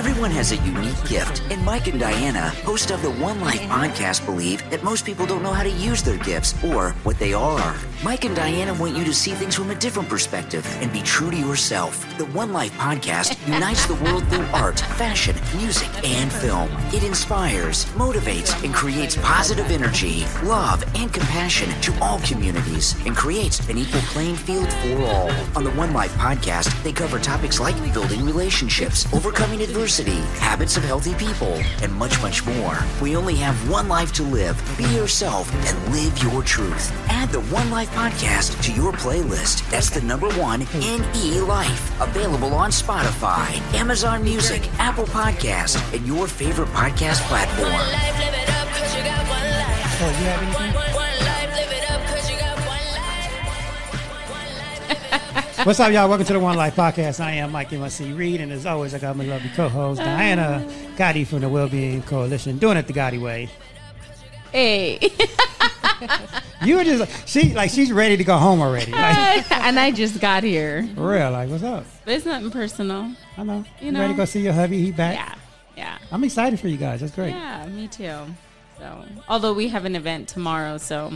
Everyone has a unique gift, and Mike and Diana, host of the One Life podcast, believe that most people don't know how to use their gifts or what they are. Mike and Diana want you to see things from a different perspective and be true to yourself. The One Life podcast unites the world through art, fashion, music, and film. It inspires, motivates, and creates positive energy, love, and compassion to all communities and creates an equal playing field for all. On the One Life podcast, they cover topics like building relationships, overcoming adversity, habits of healthy people, and much, much more. We only have one life to live. Be yourself and live your truth. Add the One Life podcast to your playlist. That's the number one NE Life. Available on Spotify, Amazon Music, Apple Podcast, and your favorite podcast platform. Oh, you have anything? What's up, y'all? Welcome to the One Life Podcast. I am Mike M.C. Reed, and as always, I got my lovely co-host Diana Gaddi from the Wellbeing Coalition, doing it the Gaddi way. Hey. You were just she like she's ready to go home already. Like, and I just got here. for real, like what's up? But it's nothing personal. I know. You You ready to go see your hubby? He back. Yeah. Yeah. I'm excited for you guys. That's great. Yeah, me too. So, although we have an event tomorrow, so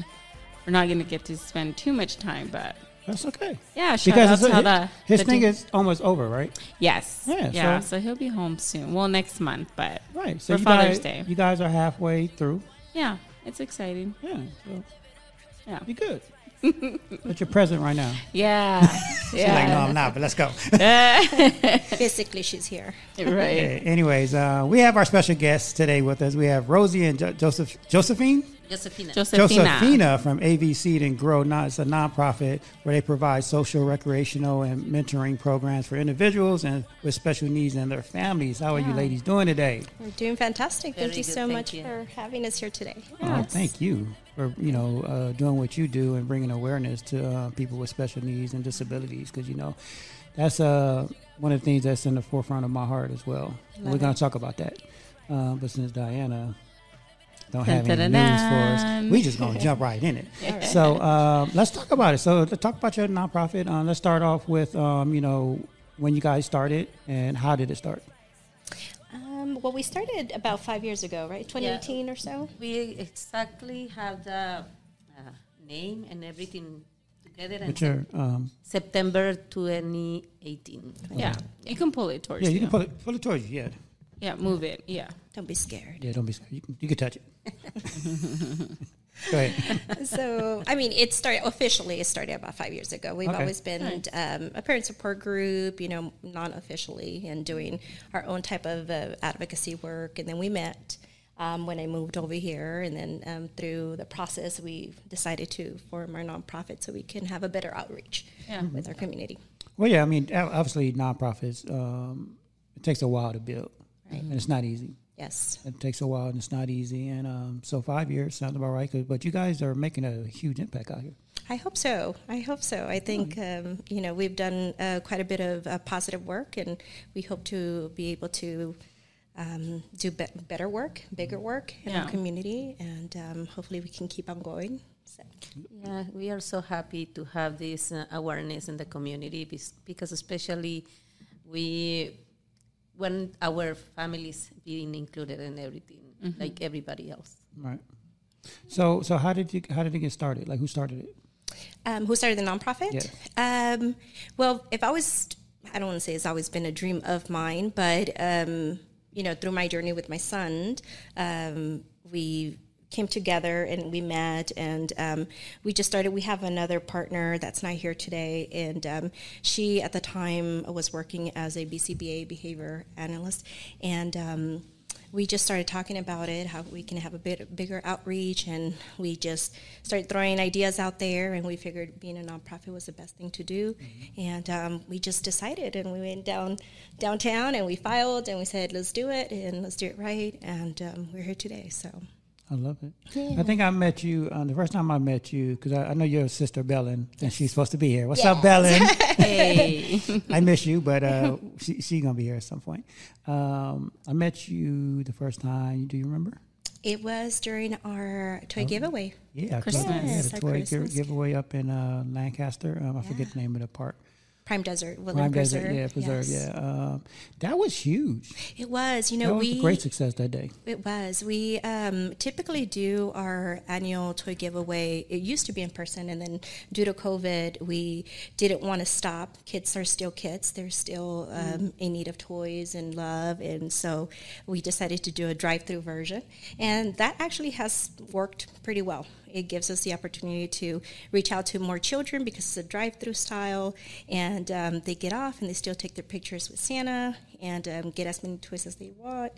we're not going to get to spend too much time, but That's okay. yeah, shout Because out how his, the his the thing team- is almost over, right? yes, Yeah, yeah. so- So, he'll be home soon. Well, next month, but Right. So For Father's guys, Day. you guys are halfway through. yeah, it's exciting. Yeah. So Yeah, you good. but you're present right now. yeah, She's like, no. I'm not, but let's go. Physically, she's here. right. Okay, anyways, uh, we have our special guests today with us. We have Rosie and jo- Joseph Josephine. Josefina. Josephina. Josephina from AV Seed and Grow. Not it's a nonprofit where they provide social, recreational, and mentoring programs for individuals and with special needs and their families. How are you ladies doing today? We're doing fantastic. Thank Very you good, so thank much you. for having us here today. Oh, thank you for you know uh, doing what you do and bringing awareness to uh, people with special needs and disabilities because you know that's uh, one of the things that's in the forefront of my heart as well. We're going to talk about that, uh, but since Diana don't have any news for us, we just going to jump right in it. So uh, let's talk about it. So let's talk about your nonprofit. Uh, let's start off with um, you know when you guys started and how did it start? Um, well, we started about five years ago, right? 2018 or so. We exactly have the uh, name and everything together. And What's your um, September 2018. Yeah, you can pull it towards yeah, you. you can pull it pull it towards you. Yeah, yeah, move it. Yeah. Don't be scared. yeah. Don't be scared. You can, you can touch it. Go ahead. so, I mean, it started officially. It started about five years ago. We've Okay. always been um, a parent support group, you know, non-officially, and doing our own type of uh, advocacy work. And then we met um, when I moved over here, and then um, through the process, we decided to form our nonprofit so we can have a better outreach Yeah. with our community. Well, yeah, I mean, o- obviously, nonprofits, um, it takes a while to build, and it's not easy. Yes. It takes a while, and it's not easy. And um, so, five years sounds about right. But you guys are making a huge impact out here. I hope so. I hope so. I think um, you know we've done uh, quite a bit of uh, positive work, and we hope to be able to um, do be- better work, bigger work in Yeah. our community, and um, hopefully we can keep on going. So, Yeah, we are so happy to have this uh, awareness in the community because especially we want our families being included in everything, like everybody else. Right. So, so how did you how did it get started? Like, who started it? um, who started the nonprofit? Yeah. Um, well, if I was, I don't want to say it's always been a dream of mine, but um, you know, through my journey with my son, um, we came together and we met and um, we just started we have another partner that's not here today and um, she at the time was working as a bcba behavior analyst and um, we just started talking about it, how we can have a bit bigger outreach, and we just started throwing ideas out there. And we figured being a nonprofit was the best thing to do, and um, we just decided. And we went down downtown and we filed and we said, "Let's do it and let's do it right." And um, we're here today. So I love it. I think I met you uh, the first time I met you because I, I know your sister Belen and she's supposed to be here. What's up, Belen? Hey. I miss you, but uh, she she's gonna be here at some point. Um, I met you the first time. Do you remember? it was during our toy giveaway. Yeah, Christmas. Yeah, the toy Christmas. giveaway up in uh, Lancaster. Um, I forget the name of the park. Prime Desert, Woodland Prime Preserve. Desert, yeah, preserve, Yes. yeah. Um, that was huge. It was, you know, That was we a great success that day. It was. We um, typically do our annual toy giveaway. It used to be in person, and then due to COVID, we didn't want to stop. Kids are still kids; they're still um, in need of toys and love, and so we decided to do a drive-through version, and that actually has worked pretty well. It gives us the opportunity to reach out to more children because it's a drive-through style, and um, they get off and they still take their pictures with Santa and um, get as many toys as they want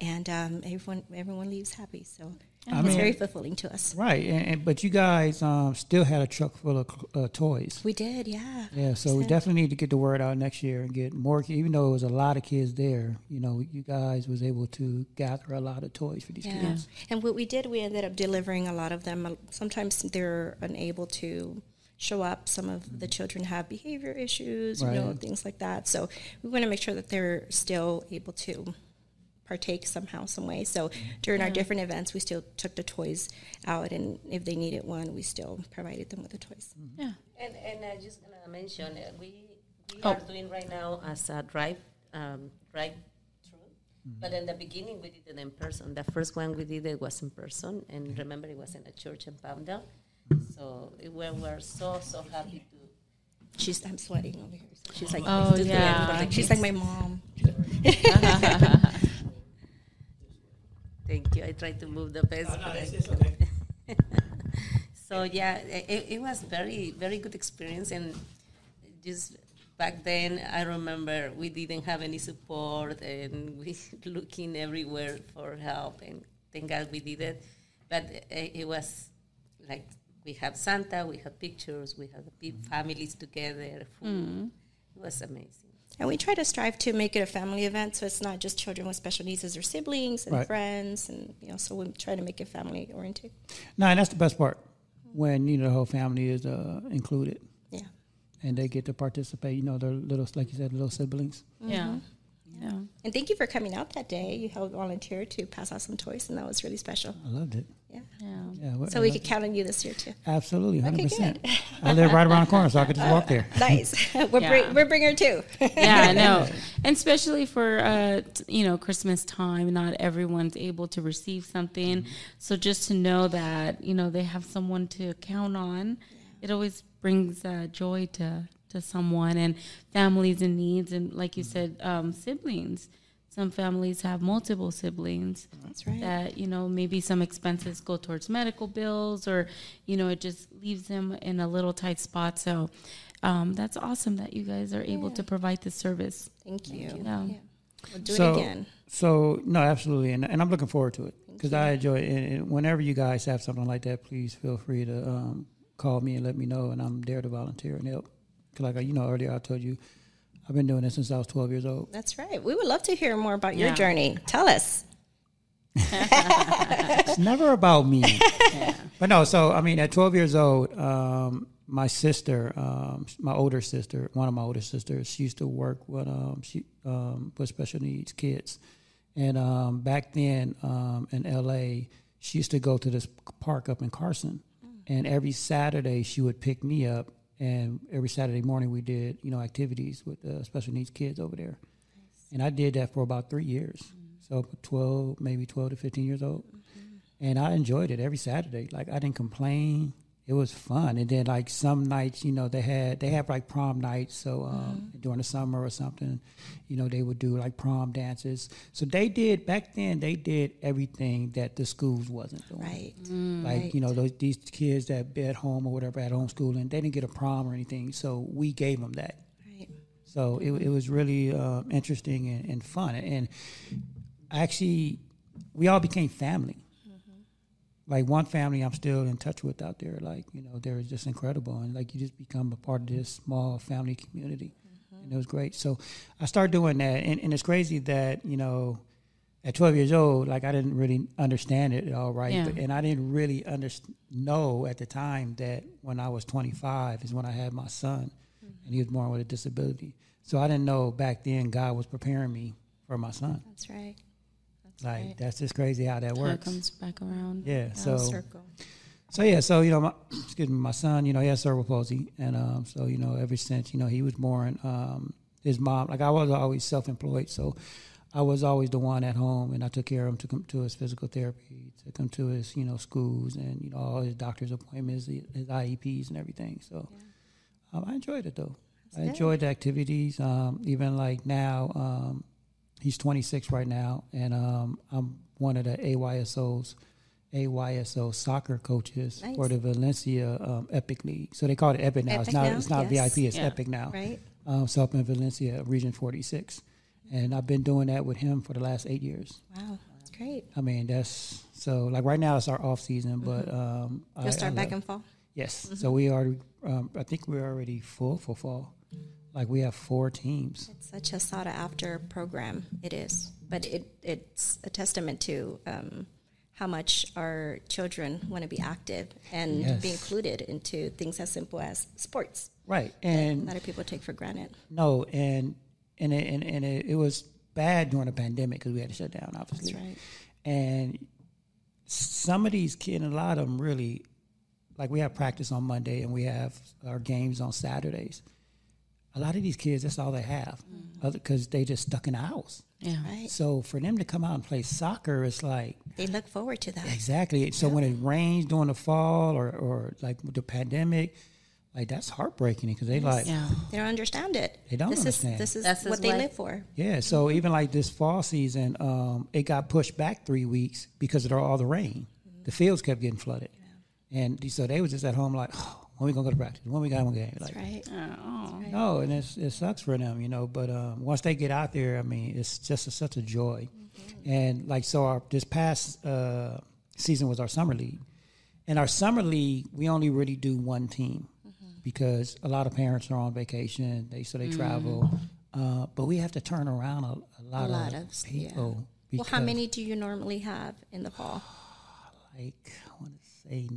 and um, everyone everyone leaves happy. So I it's mean- very fulfilling to us. Right, and, and but you guys um, still had a truck full of uh, toys. We did, yeah. Yeah, so we definitely need to get the word out next year and get more. Even though it was a lot of kids there, you know, you guys was able to gather a lot of toys for these Yeah. kids. And what we did, we ended up delivering a lot of them. Sometimes they're unable to show up. Some of the children have behavior issues, you know, things like that. So we want to make sure that they're still able to partake somehow, some way. So during our different events, we still took the toys out, and if they needed one, we still provided them with the toys. Yeah. And and I just gonna mention uh, we we Oh. are doing right now as a drive um, drive through, but in the beginning we did it in person. The first one we did it was in person, and remember it was in a church in Palmdale. So we were so so happy to. She's I'm sweating over here. She's like, Oh, just yeah. like- she's like my mom. Thank you. I tried to move the best. so yeah, it, it was very very good experience, and just back then I remember we didn't have any support, and we looking everywhere for help, and thank God we did it. But it, it was like we have Santa, we have pictures, we have the big mm-hmm. families together. Food. Mm-hmm. It was amazing. And we try to strive to make it a family event, so it's not just children with special needs as their siblings and Right. friends, and you know, so we try to make it family oriented. No, and that's the best part when you know the whole family is uh, included Yeah. and they get to participate. You know, their little, like you said, little siblings. Yeah. Yeah. And thank you for coming out that day. You helped volunteer to pass out some toys, and that was really special. I loved it. Yeah. Yeah. Yeah, So we could count on you this year too. absolutely, hundred Okay, percent. good. I live right around the corner, so I could just walk there. Nice. we're Yeah. bring, we're bringer too. yeah, I know. And especially for uh, t- you know Christmas time, not everyone's able to receive something. So just to know that you know they have someone to count on, it always brings uh, joy to to someone and families in needs. And like you said, um, siblings. Some families have multiple siblings. That's right. That you know maybe some expenses go towards medical bills, or you know it just leaves them in a little tight spot. So. Um, that's awesome that you guys are able to provide this service. Thank you. Yeah. We'll do so, it again. So no, absolutely, and, and I'm looking forward to it because I enjoy it. And, and whenever you guys have something like that, please feel free to um, call me and let me know, and I'm there to volunteer and help. 'Cause like you know earlier, I told you I've been doing this since I was 12 years old. That's right. We would love to hear more about your Yeah. journey. Tell us. It's never about me. But no, so I mean, at 12 years old, um, my sister, um, my older sister, one of my older sisters, she used to work with um, she um, with special needs kids, and um, back then um, in L.A., she used to go to this park up in Carson, and every Saturday she would pick me up, and every Saturday morning we did you know activities with uh, special needs kids over there, and I did that for about three years. So 12, maybe 12 to 15 years old and I enjoyed it every Saturday. Like I didn't complain. It was fun. And then like some nights, you know, they had they have like prom nights. So um, during the summer or something, you know, they would do like prom dances. So they did back then. They did everything that the schools wasn't doing. Right. Like you know, those these kids that be at home or whatever at homeschooling, they didn't get a prom or anything. So we gave them that. Right. So it, it was really uh, interesting and, and fun. And actually, we all became family. Like one family I'm still in touch with out there. Like, you know, they're just incredible. And like you just become a part of this small family community. Mm-hmm. And it was great. So I started doing that. And, and it's crazy that, you know, at 12 years old, like I didn't really understand it all right. Yeah. But, and I didn't really underst- know at the time that when I was 25 is when I had my son mm-hmm. and he was born with a disability. So I didn't know back then God was preparing me for my son. That's right. Like right. that's just crazy how that How works. comes back around. Yeah. So circle. So yeah, so you know, my, excuse me, my son, you know, he has cerebral palsy, and um, so you know, ever since you know he was born, um, his mom, like I was always self-employed, so I was always the one at home, and I took care of him to come to his physical therapy, to come to his you know schools, and you know all his doctor's appointments, his IEPs, and everything. So yeah. um, I enjoyed it though. That's I enjoyed the activities. Um, even like now, um, he's 26 right now, and um, I'm one of the AYSOs AYSO soccer coaches nice. for the Valencia um, Epic League. So they call it Epic now. Epic it's not now? it's not yes. VIP. It's yeah. Epic now. Right. Um, so up in Valencia, Region 46, and I've been doing that with him for the last eight years. Wow, that's great. I mean, that's so like right now it's our off season, mm-hmm. but um, you'll I, start I back in fall. Yes. Mm-hmm. So we already, um, I think we're already full for fall. Like we have four teams. It's such a sought after program. It is, but it it's a testament to um, how much our children want to be active and yes. be included into things as simple as sports. Right, and a lot of people take for granted. No, and and it, and, and it, it was bad during the pandemic because we had to shut down, obviously. That's right. And some of these kids, a lot of them really, like we have practice on Monday and we have our games on Saturdays. A lot of these kids, that's all they have, because mm-hmm. they just stuck in the house. Yeah. Right. So for them to come out and play soccer, it's like they look forward to that. Exactly. So when it rains during the fall or, or like the pandemic, like that's heartbreaking because they like yeah. they don't understand it. They don't this understand. Is, this is that's what they life. live for. Yeah. So mm-hmm. even like this fall season, um, it got pushed back three weeks because of all the rain. Mm-hmm. The fields kept getting flooded, yeah. and so they was just at home like, oh, when we gonna go to practice? When we got one game? Like, right. Oh. Right. No, and it's, it sucks for them, you know. But um, once they get out there, I mean, it's just a, such a joy. Mm-hmm. And like so, our this past uh, season was our summer league, and our summer league we only really do one team mm-hmm. because a lot of parents are on vacation, they so they mm-hmm. travel. Uh, but we have to turn around a, a lot, a lot of, of, people. Yeah. Well, how many do you normally have in the fall? Like I want to say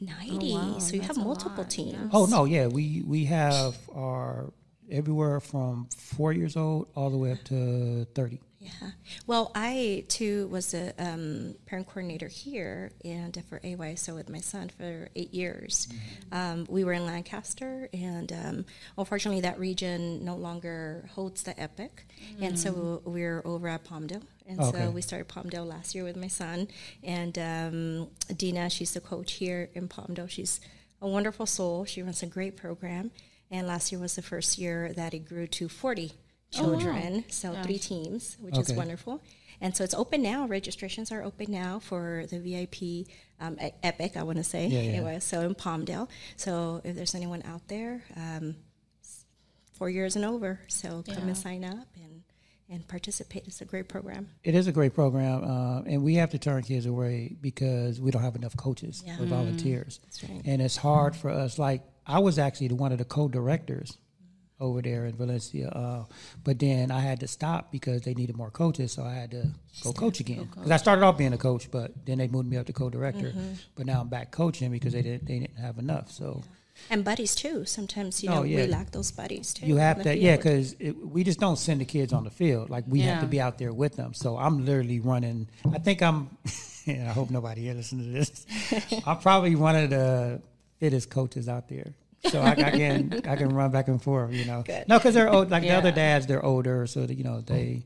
90. Oh, wow. So you That's have multiple teams. Yeah. Oh, no, yeah. We, we have our everywhere from four years old all the way up to 30. Yeah. Well, I too was a um, parent coordinator here and for AYSO with my son for eight years. Mm-hmm. Um, we were in Lancaster, and um, unfortunately, that region no longer holds the Epic. Mm-hmm. And so mm. we're over at Palmdale. And okay. so we started Palmdale last year with my son. And um, Dina, she's the coach here in Palmdale. She's a wonderful soul. She runs a great program. And last year was the first year that it grew to 40 children, oh, wow. so three teams, which okay. is wonderful. And so it's open now. Registrations are open now for the VIP um, Epic, I want to say. Yeah, yeah. Anyway, so in Palmdale. So if there's anyone out there, um, four years and over, so come yeah. and sign up and, participate. It's a great program. It is a great program, uh, and we have to turn kids away because we don't have enough coaches or volunteers. Right. And it's hard for us. Like I was actually one of the co-directors over there in Valencia. Uh, but then I had to stop because they needed more coaches, so I had to go coach again. Because I started off being a coach, but then they moved me up to co-director. Mm-hmm. But now I'm back coaching because they didn't they didn't have enough. So. Yeah. And buddies too. Sometimes you oh, know yeah. we lack those buddies too. You have to, yeah, because we just don't send the kids on the field. Like we yeah. have to be out there with them. So I'm literally running. I think I'm. And I hope nobody here listens to this. I'm probably one of the fittest coaches out there so I, I, can I can run back and forth. You know, Good. no, because they're old. Like yeah. the other dads, they're older, so that, you know they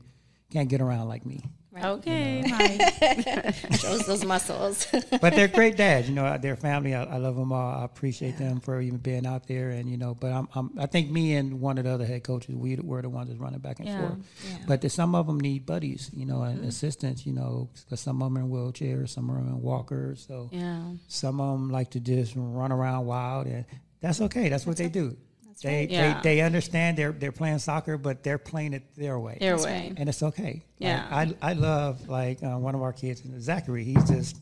can't get around like me. Right. Okay, you know. shows those muscles. but they're great dads. You know, their family. I, I love them all. I appreciate yeah. them for even being out there. And you know, but I'm, I'm, i think me and one of the other head coaches, we were the ones that's running back and yeah. forth. Yeah. But the, some of them need buddies. You know, and mm-hmm. assistants. You know, because some of them are in wheelchairs, some are in walkers. So yeah. some of them like to just run around wild, and that's okay. That's what they do. That's they, right. yeah. they they understand they're they're playing soccer, but they're playing it their way. Their that's way, and it's okay. Yeah, like, I I love like uh, one of our kids, Zachary. He's just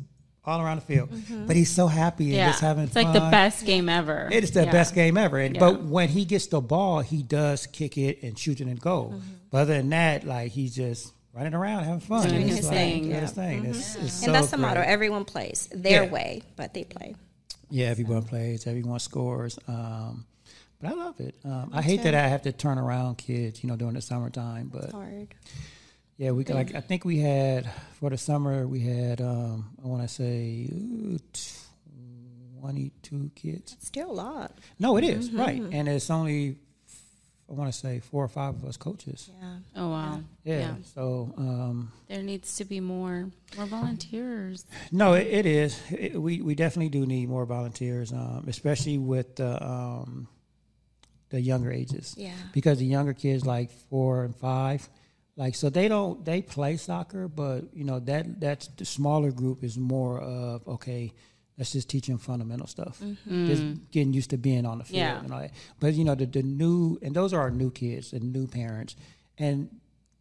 all around the field, mm-hmm. but he's so happy and yeah. just having it's fun. like the best game ever. It is the yeah. best game ever. And, But when he gets the ball, he does kick it and shoot it and goal. Mm-hmm. But other than that, like he's just running around having fun. Doing his like, thing. Yeah. His thing. Mm-hmm. It's, it's and so that's the great. motto. Everyone plays their way, but they play. Yeah, everyone plays, everyone scores. Um, but I love it. Um, I hate that I have to turn around kids, you know, during the summertime. But it's hard. Yeah, we like. I think we had for the summer we had. Um, I want to say 22 kids. Still a lot. No, it is, right. And it's only, I want to say, four or five of us coaches. Yeah. Oh wow. Yeah. So, um, There needs to be more more volunteers. no, it, it is. It, we, we definitely do need more volunteers, um, especially with the, um, the younger ages. Yeah. Because the younger kids, like four and five, like so they don't they play soccer, but you know that that's the smaller group is more of okay. Let's just teach them fundamental stuff. Just getting used to being on the field Yeah. and all that. But you know the the new and those are our new kids and new parents, and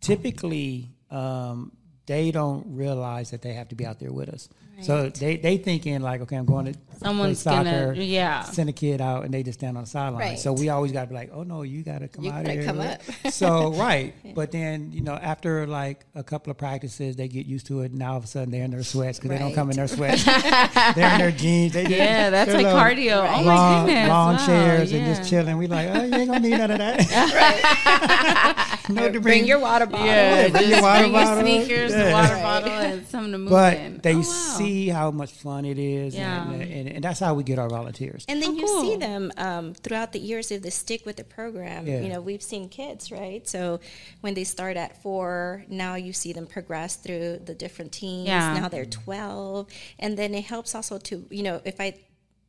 typically um, they don't realize that they have to be out there with us. So they they thinking like, okay, I'm going to Someone's play gonna- soccer, yeah. send a kid out, and they just stand on the sideline. Right. So we always got to be like, oh no, you got to come You out here. come up. so right, but then you know after like a couple of practices, they get used to it. And now all of a sudden they're in their sweats because they don't come in their sweats. they're in their jeans. They just- Yeah, that's like cardio. Oh my goodness, long wow, chairs and just chilling. We like, oh, you ain't gonna need none of that. no, to Bring your water bottle. Yeah, bring your water bring your sneakers, Yeah. water bottle, and something to move But in. they Oh, wow. See how much fun it is, Yeah. and, and, and that's how we get our volunteers. And then Oh, you cool. see them um, throughout the years if they stick with the program. Yeah. You know, we've seen kids, right? So when they start at four, now you see them progress through the different teams. Yeah. Now they're 12. And then it helps also to, you know, if I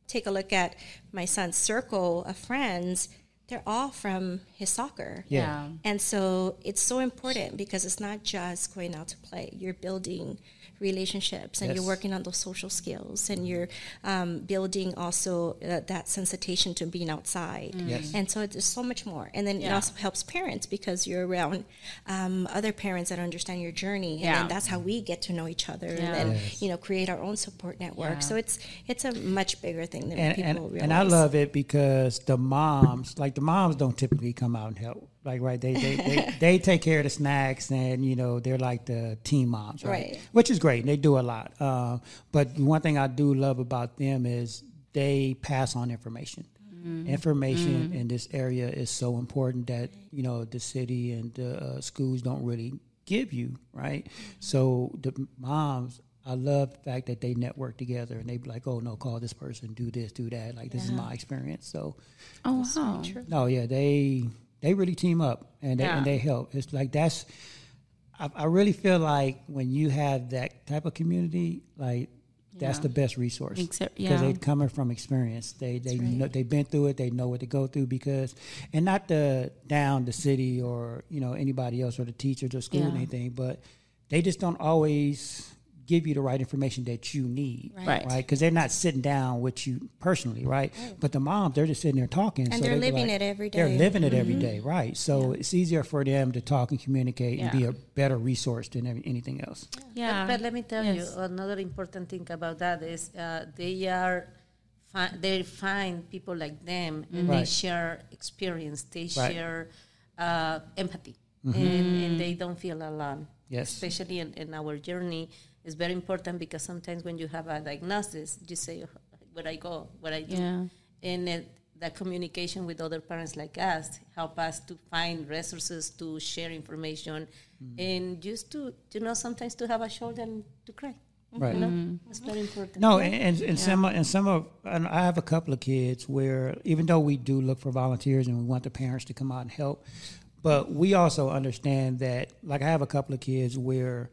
take a look at my son's circle of friends, they're all from his soccer. yeah. And so it's so important because it's not just going out to play. You're building relationships and you're working on those social skills and you're um, building also uh, that sensitization to being outside. Yes. And so it's so much more. And then it also helps parents because you're around um, other parents that understand your journey. And Yeah. then that's how we get to know each other Yeah. and then, Yes. you know, create our own support network. Yeah. So it's it's a much bigger thing than and, people and, realize. and I love it because the moms, like the moms, don't typically come out and help. Like right, they they, they, they take care of the snacks, and you know they're like the team moms, right? Right. Which is great. They do a lot. Um, but one thing I do love about them is they pass on information. Information in this area is so important that you know the city and the uh, schools don't really give you, right? So the moms, I love the fact that they network together and they be like, oh no, call this person, do this, do that. Like this is my experience. So Oh wow. no, yeah, they they really team up and they, Yeah. and they help. It's like that's. I, I really feel like when you have that type of community, like that's Yeah. the best resource because yeah. they coming from experience. They they know, they've been through it. They know what to go through because, and not the down the city or you know anybody else or the teachers or school or anything, but they just don't always give you the right information that you need, Right. Right? Because they're not sitting down with you personally, right? But the moms, they're just sitting there talking, And so they're they be living like- it every day. They're day. living it every day, right? So it's easier for them to talk and communicate and be a better resource than anything else. Yeah. But, but let me tell Yes. you, another important thing about that is uh, they are, fi- they find people like them, and they share experience, they Right. share uh, empathy, and, and they don't feel alone. Yes. Especially in, in our journey, is very important because sometimes when you have a diagnosis, you say, "Oh, where I go, what I do. Yeah. And it, that communication with other parents like us help us to find resources to share information mm-hmm. and just to, you know, sometimes to have a shoulder and to cry. Right. You know, mm-hmm. it's very important. No, and, and, and some and some of and I have a couple of kids where even though we do look for volunteers and we want the parents to come out and help, but we also understand that like I have a couple of kids where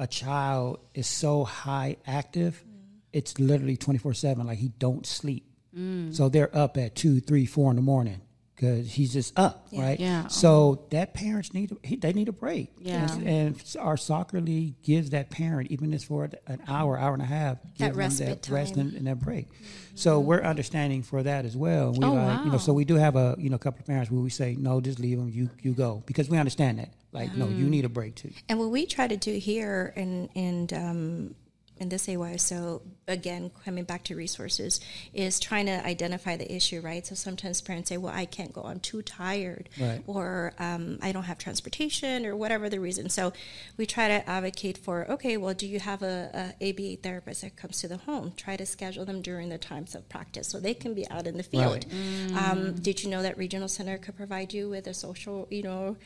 a child is so high active, mm. it's literally twenty four seven. Like he don't sleep, mm. so they're up at two, three, four in the morning because he's just up, right? Yeah. So that parents need he, they need a break. Yeah. And, and our soccer league gives that parent even if it's for an hour, hour and a half, gives them respite that rest time. and, and that break. So we're understanding for that as well. We Oh, like, you know, so we do have a you know couple of parents where we say no, just leave them. You you go because we understand that. Like no, you need a break too. And what we try to do here and and um, in this AYSO, again coming back to resources, is trying to identify the issue, right? So sometimes parents say, "Well, I can't go; I'm too tired," Right. or um, "I don't have transportation," or whatever the reason. So we try to advocate for, okay, well, do you have a, a ABA therapist that comes to the home? Try to schedule them during the times of practice so they can be out in the field. Right. Um, did you know that regional center could provide you with a social, you know?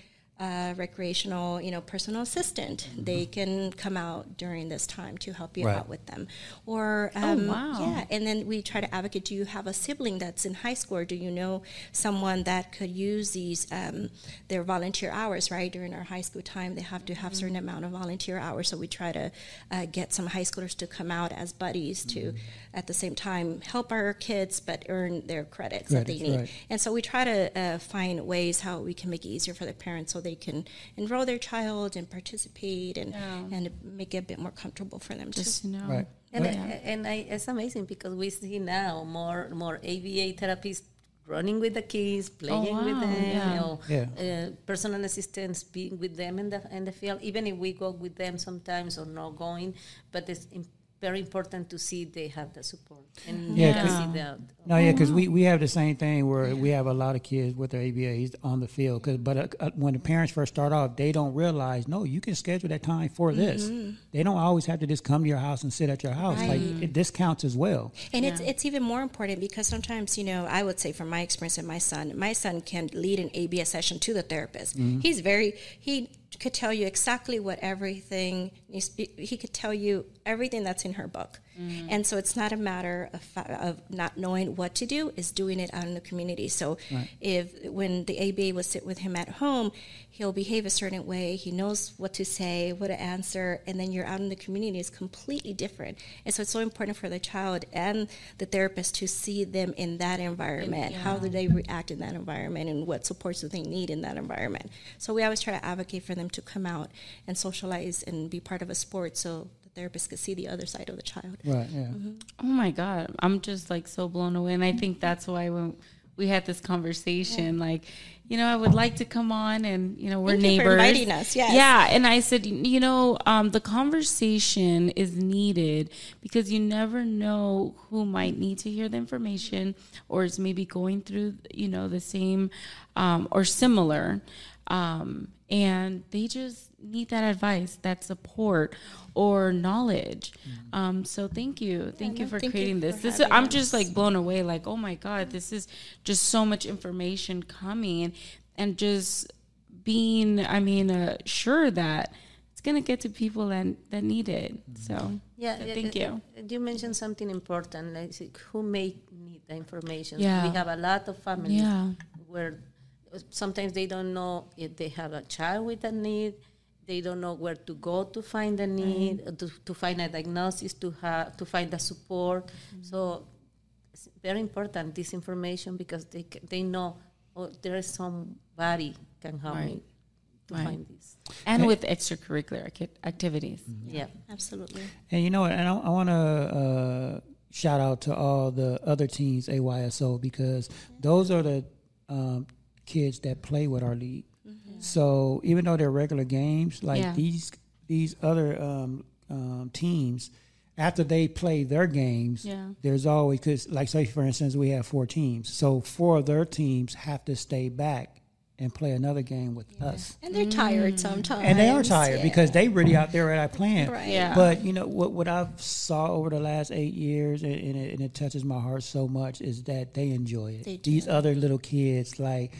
Uh, recreational, you know, personal assistant. Mm-hmm. They can come out during this time to help you right. out with them. Or, oh, um, oh, wow. yeah, and then we try to advocate do you have a sibling that's in high school, or do you know someone that could use these, um, their volunteer hours, right? During our high school time, they have to have mm-hmm. certain amount of volunteer hours. So we try to uh, get some high schoolers to come out as buddies mm-hmm. to, at the same time, help our kids, but earn their credits, credits that they need. Right. And so we try to uh, find ways how we can make it easier for the parents so they can enroll their child and participate and yeah. and make it a bit more comfortable for them Just to know. Right. And, yeah. and I, it's amazing because we see now more more ABA therapists running with the kids, playing oh, wow. with them, yeah. you know, yeah. uh, personal assistants being with them in the in the field. Even if we go with them sometimes or not going, but it's very important to see they have the support and yeah, see the, no yeah because we, we have the same thing where yeah. we have a lot of kids with their ABAs on the field cause, but uh, uh, when the parents first start off they don't realize no you can schedule that time for mm-hmm. this they don't always have to just come to your house and sit at your house right. like it, this counts as well and yeah. it's it's even more important because sometimes you know I would say from my experience with my son my son can lead an ABA session to the therapist mm-hmm. he's very he could tell you exactly what everything he could tell you everything that's in her book mm. and so it's not a matter of, of not knowing what to do is doing it out in the community so right. if when the aba will sit with him at home he'll behave a certain way he knows what to say what to answer and then you're out in the community is completely different and so it's so important for the child and the therapist to see them in that environment yeah. how do they react in that environment and what supports do they need in that environment so we always try to advocate for them to come out and socialize and be part of a sport so therapist could see the other side of the child. Right, yeah. Mm-hmm. Oh my God. I'm just like so blown away. And I think that's why when we had this conversation, yeah. like, you know, I would like to come on and, you know, we're Thank neighbors. inviting us, yes. Yeah. And I said, you know, um, the conversation is needed because you never know who might need to hear the information or is maybe going through, you know, the same um, or similar. Um, and they just need that advice, that support, or knowledge. Mm-hmm. Um, so thank you, thank yeah, you for thank creating you this. For this is, I'm just like blown away. Like, oh my god, this is just so much information coming, and just being, I mean, uh, sure that it's gonna get to people that that need it. Mm-hmm. So yeah, so thank you. You mentioned something important, like who may need the information. Yeah, we have a lot of families yeah. where sometimes they don't know if they have a child with a need they don't know where to go to find the need mm-hmm. to, to find a diagnosis to have to find the support mm-hmm. so it's very important this information because they they know oh, there is somebody can help right. me to right. find this and, and with extracurricular activities mm-hmm. yeah absolutely and you know and i, I want to uh, shout out to all the other teams ayso because those are the um, kids that play with our league. Mm-hmm. So even though they're regular games, like yeah. these these other um, um, teams, after they play their games, yeah. there's always because like say for instance we have four teams, so four of their teams have to stay back and play another game with yeah. us. And they're tired mm. sometimes. And they are tired yeah. because they really out there at playing. Right. Yeah. But you know what? What I've saw over the last eight years, and, and, it, and it, touches my heart so much, is that they enjoy it. They These other little kids, like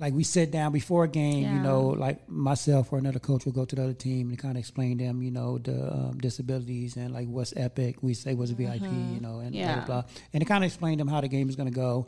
like we sit down before a game, yeah. you know, like myself or another coach will go to the other team and kind of explain them, you know, the um, disabilities and like what's epic. We say what's VIP, mm-hmm. you know, and yeah. blah, blah, blah. And to kind of explain them how the game is going to go.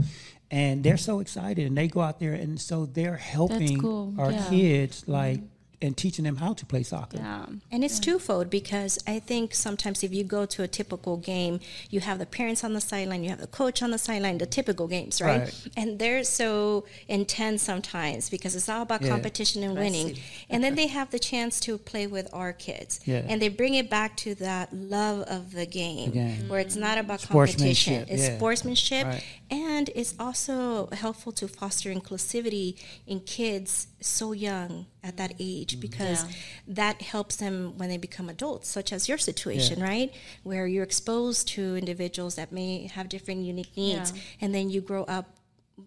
And they're so excited and they go out there and so they're helping cool. our yeah. kids like mm-hmm and teaching them how to play soccer. Yeah. And it's yeah. twofold because I think sometimes if you go to a typical game, you have the parents on the sideline, you have the coach on the sideline, the typical games, right? right. And they're so intense sometimes because it's all about yeah. competition and winning. and then they have the chance to play with our kids. Yeah. And they bring it back to that love of the game, the game. where it's not about competition, it's sportsmanship. Right. And it's also helpful to foster inclusivity in kids so young at that age mm-hmm. because yeah. that helps them when they become adults, such as your situation, yeah. right? Where you're exposed to individuals that may have different unique needs, yeah. and then you grow up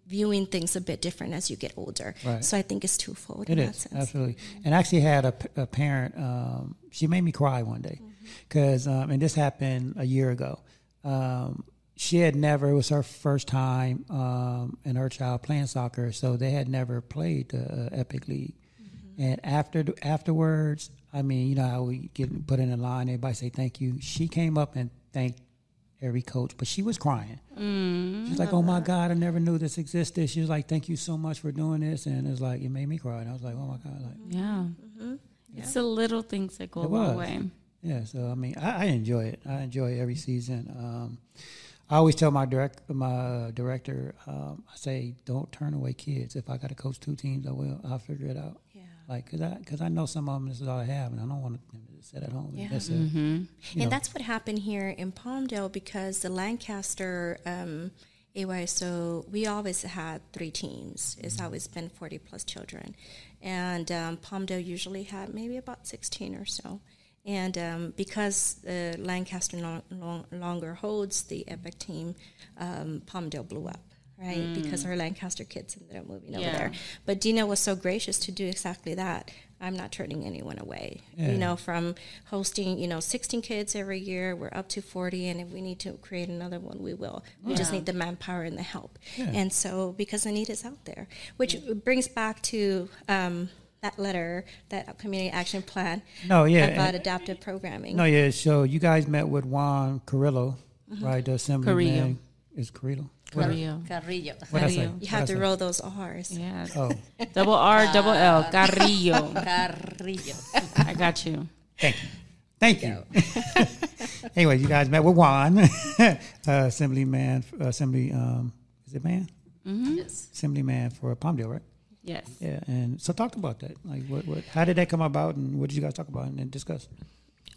viewing things a bit different as you get older. Right. So I think it's twofold. It is absolutely. And I actually had a, a parent. Um, she made me cry one day because, mm-hmm. um, and this happened a year ago. Um, she had never, it was her first time um, and her child playing soccer, so they had never played the uh, Epic League. Mm-hmm. And after afterwards, I mean, you know how we get put in a line, everybody say thank you. She came up and thanked every coach, but she was crying. Mm, She's like, "Oh my God, I never knew this existed." She was like, "Thank you so much for doing this," and it's like it made me cry. And I was like, "Oh my God!" Like, yeah, mm-hmm. yeah. it's the little things that go it a long way. Yeah, so I mean, I, I, enjoy it. I enjoy every season. Um, I always tell my direct my director, um, I say, don't turn away kids. If I got to coach two teams, I will. I'll figure it out. Yeah. Like, cause I, cause I know some of them this is all I have, and I don't want them to sit at home. Yeah. That's mm-hmm. and know. that's what happened here in Palmdale because the Lancaster um, AYSO, we always had three teams. It's mm-hmm. always been forty plus children, and um, Palmdale usually had maybe about sixteen or so. And um, because uh, Lancaster no, no, longer holds the Epic team, um, Palmdale blew up, right? Mm. Because our Lancaster kids ended up moving yeah. over there. But Dina was so gracious to do exactly that. I'm not turning anyone away. Yeah. You know, from hosting, you know, 16 kids every year, we're up to 40, and if we need to create another one, we will. We yeah. just need the manpower and the help. And so, because the need is out there, which brings back to um, that letter, that community action plan. No, yeah, about adaptive programming. No, yeah. So you guys met with Juan Carrillo, mm-hmm. right? The assemblyman is Carrillo. Carrillo. Carrillo. What I say? You have to roll those R's. Yeah. Oh. double R, double L. Carrillo. Carrillo. I got you. Thank you. Thank you. anyway, you guys met with Juan, uh, assemblyman, assembly, um, is it man? Mm-hmm. Yes. Assemblyman for Palmdale, right? Yes. Yeah, and so talk about that. Like, what, what, how did that come about, and what did you guys talk about and discuss?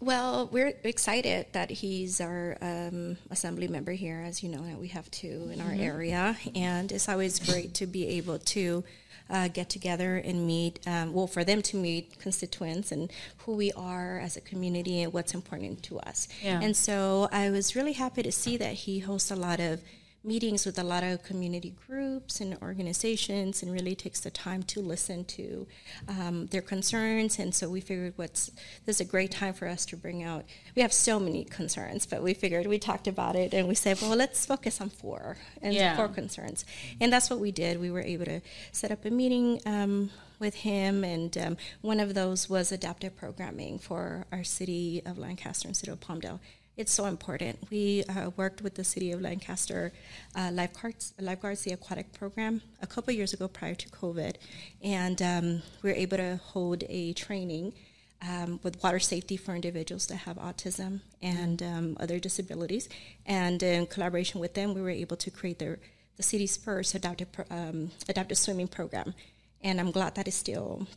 Well, we're excited that he's our um, assembly member here. As you know, we have two in our mm-hmm. area, and it's always great to be able to uh, get together and meet. Um, well, for them to meet constituents and who we are as a community and what's important to us. Yeah. And so I was really happy to see that he hosts a lot of meetings with a lot of community groups and organizations and really takes the time to listen to um, their concerns. And so we figured what's this is a great time for us to bring out we have so many concerns but we figured we talked about it and we said well let's focus on four and yeah. four concerns. And that's what we did. We were able to set up a meeting um, with him, and um, one of those was adaptive programming for our city of Lancaster and city of Palmdale it's so important. We uh, worked with the city of Lancaster uh, lifeguards, lifeguards, the aquatic program, a couple years ago prior to COVID, and um, we were able to hold a training um, with water safety for individuals that have autism and um, other disabilities. And in collaboration with them, we were able to create the, the city's first adaptive, um, adaptive swimming program. And I'm glad that is still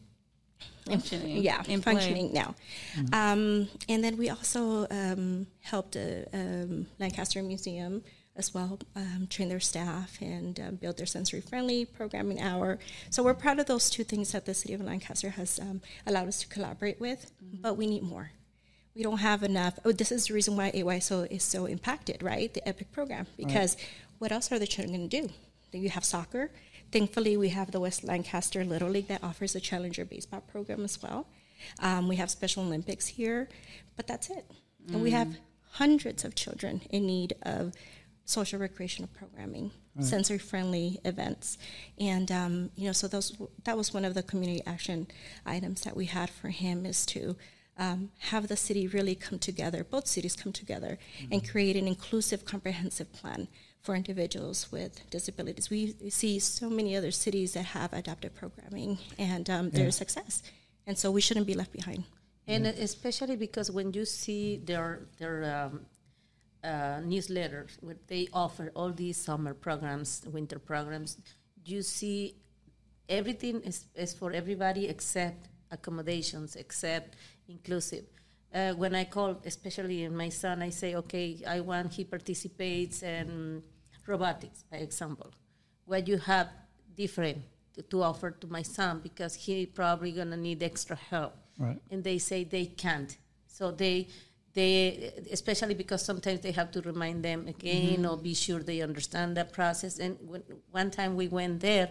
functioning. Yeah, in functioning play. now. Mm-hmm. Um, and then we also um, helped um, Lancaster Museum as well um, train their staff and um, build their sensory friendly programming hour. So we're proud of those two things that the city of Lancaster has um, allowed us to collaborate with, mm-hmm. but we need more. We don't have enough. Oh, this is the reason why AYSO is so impacted, right? The EPIC program, because right. what else are the children going to do? do? You have soccer, Thankfully, we have the West Lancaster Little League that offers a Challenger baseball program as well. Um, we have Special Olympics here, but that's it. Mm. And we have mm. hundreds of children in need of social recreational programming, right. sensory friendly events, and um, you know, so those that was one of the community action items that we had for him is to um, have the city really come together, both cities come together, mm-hmm. and create an inclusive, comprehensive plan for individuals with disabilities. We see so many other cities that have adaptive programming and um, yeah. their success, and so we shouldn't be left behind. And yeah. especially because when you see their their um, uh, newsletters, where they offer all these summer programs, winter programs, you see everything is, is for everybody except accommodations, except inclusive. Uh, when I call, especially in my son, I say, okay, I want he participates and robotics, by example, what you have different to, to offer to my son because he probably gonna need extra help, right. and they say they can't. So they they especially because sometimes they have to remind them again mm-hmm. or be sure they understand that process. And when, one time we went there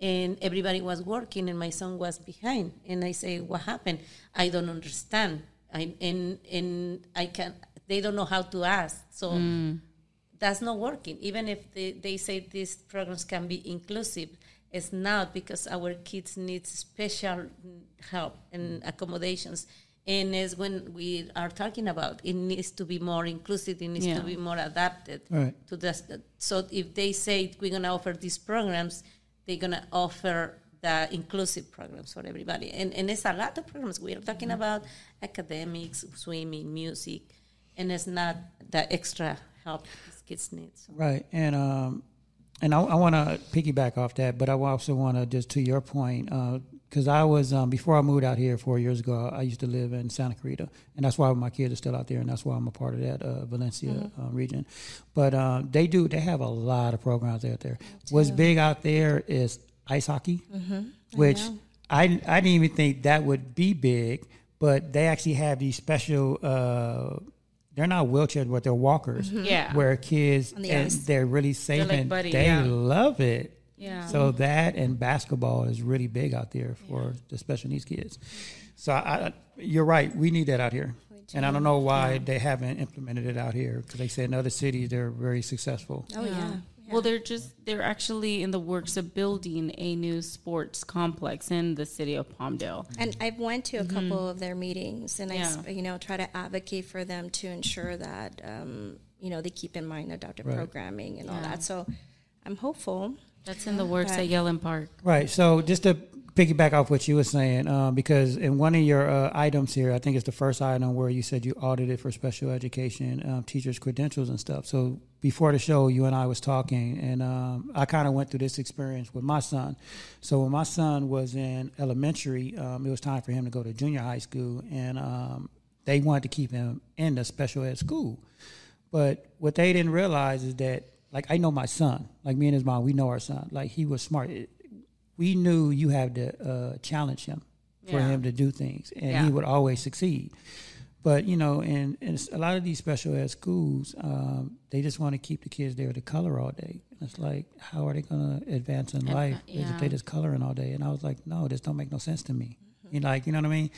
and everybody was working and my son was behind and i say what happened i don't understand I, and and i can they don't know how to ask so mm that's not working. Even if they, they say these programs can be inclusive, It's not because our kids need special help and mm. accommodations. And as when we are talking about, it needs to be more inclusive. It needs Yeah. to be more adapted Right. to this. So if they say we're going to offer these programs, they're going to offer the inclusive programs for everybody. And, and it's a lot of programs. We are talking mm-hmm. about academics, swimming, music, and it's not the extra help these kids need. So. Right, and um, and I, I want to piggyback off that, but I also want to just to your point, because I was um, before I moved out here four years ago, I used to live in Santa Clarita, and that's why my kids are still out there, and that's why I'm a part of that uh, Valencia uh, region. But uh, they do, they have a lot of programs out there. What's big out there is ice hockey, which I I didn't even think that would be big, but they actually have these special. They're not wheelchairs, but they're walkers. Mm-hmm. Yeah. Where kids the and ice. they're really safe like and buddy, they yeah. love it. Yeah. So that and basketball is really big out there for the special needs kids. So I, I, you're right. We need that out here. And I don't know why they haven't implemented it out here because they said in other cities they're very successful. Oh yeah. Well, they're just they're actually in the works of building a new sports complex in the city of Palmdale. And I've went to a couple of their meetings, and I, s- Yeah. you know, try to advocate for them to ensure that, um, you know, they keep in mind adaptive Right. programming and all that. So, I'm hopeful. That's in the works Right. at Yellen Park. Right. So just to piggyback off what you were saying, um, because in one of your uh, items here, I think it's the first item where you said you audited for special education um, teachers' credentials and stuff. So before the show, you and I was talking, and um, I kind of went through this experience with my son. So when my son was in elementary, um, it was time for him to go to junior high school, and um, they wanted to keep him in the special ed school. But what they didn't realize is that, like, I know my son. Like me and his mom, we know our son. Like he was smart. It- we knew you had to uh, challenge him for Yeah. him to do things, and Yeah. he would always succeed. But you know, in, in a lot of these special ed schools, um, they just want to keep the kids there to color all day. And it's like, how are they going to advance in life is if they just coloring all day? And I was like, no, this don't make no sense to me. You know, like, you know what I mean?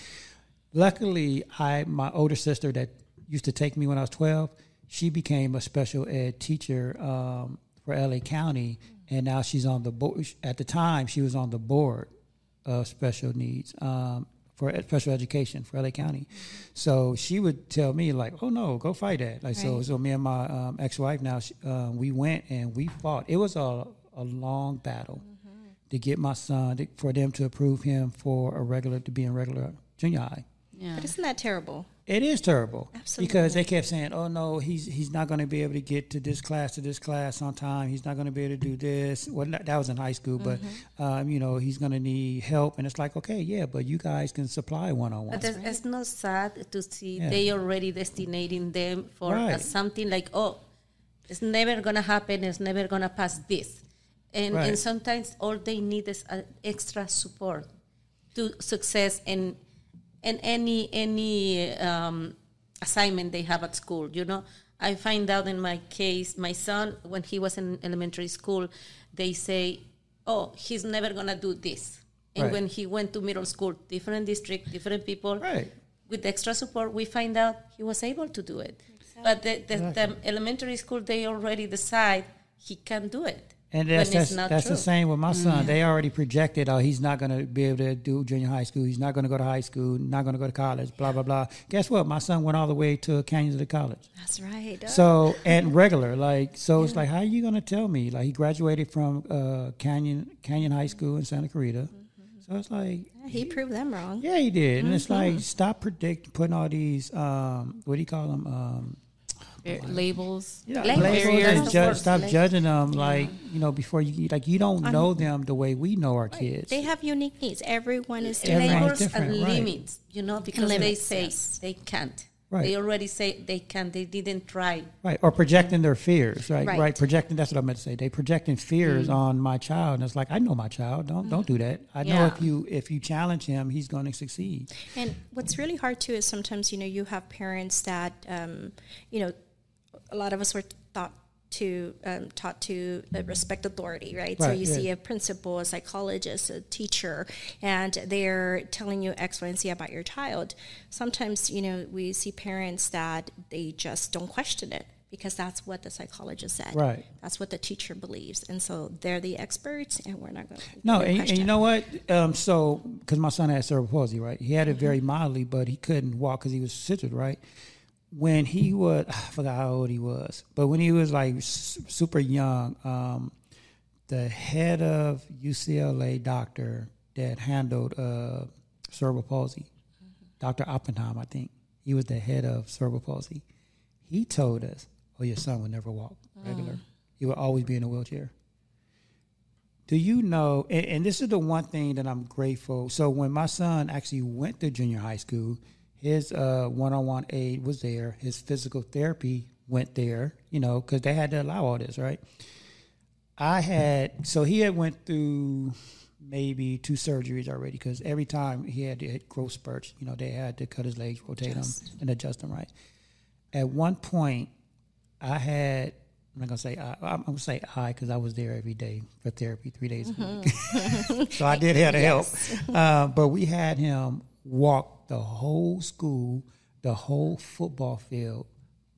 Luckily, I my older sister that used to take me when I was twelve, she became a special ed teacher um, for LA County, and now she's on the board. At the time, she was on the board of special needs um, for special education for LA County. So she would tell me like, "Oh no, go fight that." Like so, Right. so me and my um, ex-wife now she, uh, we went and we fought. It was a a long battle to get my son to, for them to approve him for a regular to be in regular junior high. Yeah. But isn't that terrible? It is terrible Absolutely. because they kept saying, "Oh no, he's he's not going to be able to get to this class to this class on time. He's not going to be able to do this." Well, that was in high school, but um, you know he's going to need help, and it's like, okay, yeah, but you guys can supply one on one. But it's, it's not sad to see Yeah. they already destinating them for Right. something like, oh, it's never gonna happen. It's never gonna pass this, and Right. and sometimes all they need is uh, extra support to success and and any any um, assignment they have at school. You know, I find out in my case, my son when he was in elementary school, they say, oh, he's never gonna do this. And Right. when he went to middle school, different district, different people, Right. with extra support, we find out he was able to do it. But the, the, the elementary school, they already decide he can't do it. And that's that's, not that's the same with my son. They already projected, oh, he's not going to be able to do junior high school. He's not going to go to high school. Not going to go to college. Blah blah blah. Guess what? My son went all the way to Canyon City College. That's right. So and regular, like so, it's like, how are you going to tell me? Like he graduated from uh, Canyon Canyon High School in Santa Clarita. So it's like, he proved them wrong. yeah, he did, and it's like, stop predict putting all these, um, what do you call them? Um, labels. you know, Labels. labels and ju- stop Labels. judging them like you know before you like you don't know them the way we know our kids. They have unique needs. Everyone is Everyone's different. labels different, and right. limits, you know, because they say yes. they can't. Right. They already say they can. They didn't try. Right, or projecting their fears, right? Right. Right, projecting. That's what I meant to say. They projecting fears on my child, and it's like I know my child. Don't don't do that. I know if you if you challenge him, he's going to succeed. And what's really hard too is sometimes you know you have parents that um, you know a lot of us were taught to um, taught to uh, respect authority, right? so you yeah. see a principal, a psychologist, a teacher, and they're telling you X, Y, and Z about your child. Sometimes you know we see parents that they just don't question it because that's what the psychologist said. Right. That's what the teacher believes, and so they're the experts, and we're not going. to No, and, and you know what? Um, so, because my son had cerebral palsy, right? He had it very mildly, but he couldn't walk because he was situated, right? When he was, I forgot how old he was, but when he was like super young, um, the head of UCLA doctor that handled uh, cerebral palsy, Dr. Oppenheim, I think, he was the head of cerebral palsy. He told us, "Oh, your son would never walk regular. He would always be in a wheelchair." Do you know? And, and this is the one thing that I'm grateful. So when my son actually went to junior high school, his uh, one-on-one aid was there. His physical therapy went there. You know, because they had to allow all this, right? I had so he had went through maybe two surgeries already because every time he had to hit growth spurts, you know, they had to cut his legs, rotate them, and adjust them right. At one point, I had I'm not gonna say I, I'm gonna say I because I was there every day for therapy three days a week. so I did have to help. Uh, but we had him walk the whole school, the whole football field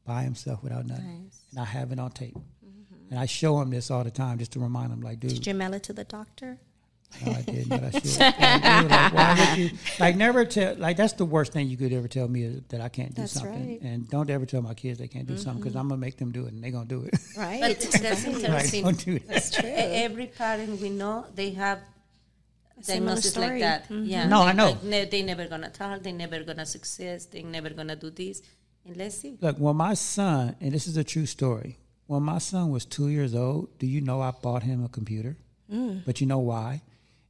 by himself without nothing, and I have it on tape. Mm-hmm. And I show him this all the time just to remind him, like, dude, Did you mail it to the doctor? no, I didn't, but I should. Like, why would you? Like, never tell. Like, that's the worst thing you could ever tell me is that I can't do That's something. right. And don't ever tell my kids they can't do something because mm-hmm. I'm gonna make them do it, and they're gonna do it. Right. But that's like, interesting. don't do that. That's true. Every parent we know, they have similar diagnosis like story. that. Mhm. Yeah. No, they, I know. Like, ne- they never gonna talk. They never gonna success. They never gonna do this. And let's see. Look, when my son, and this is a true story, when my son was two years old, do you know I bought him a computer? But you know why?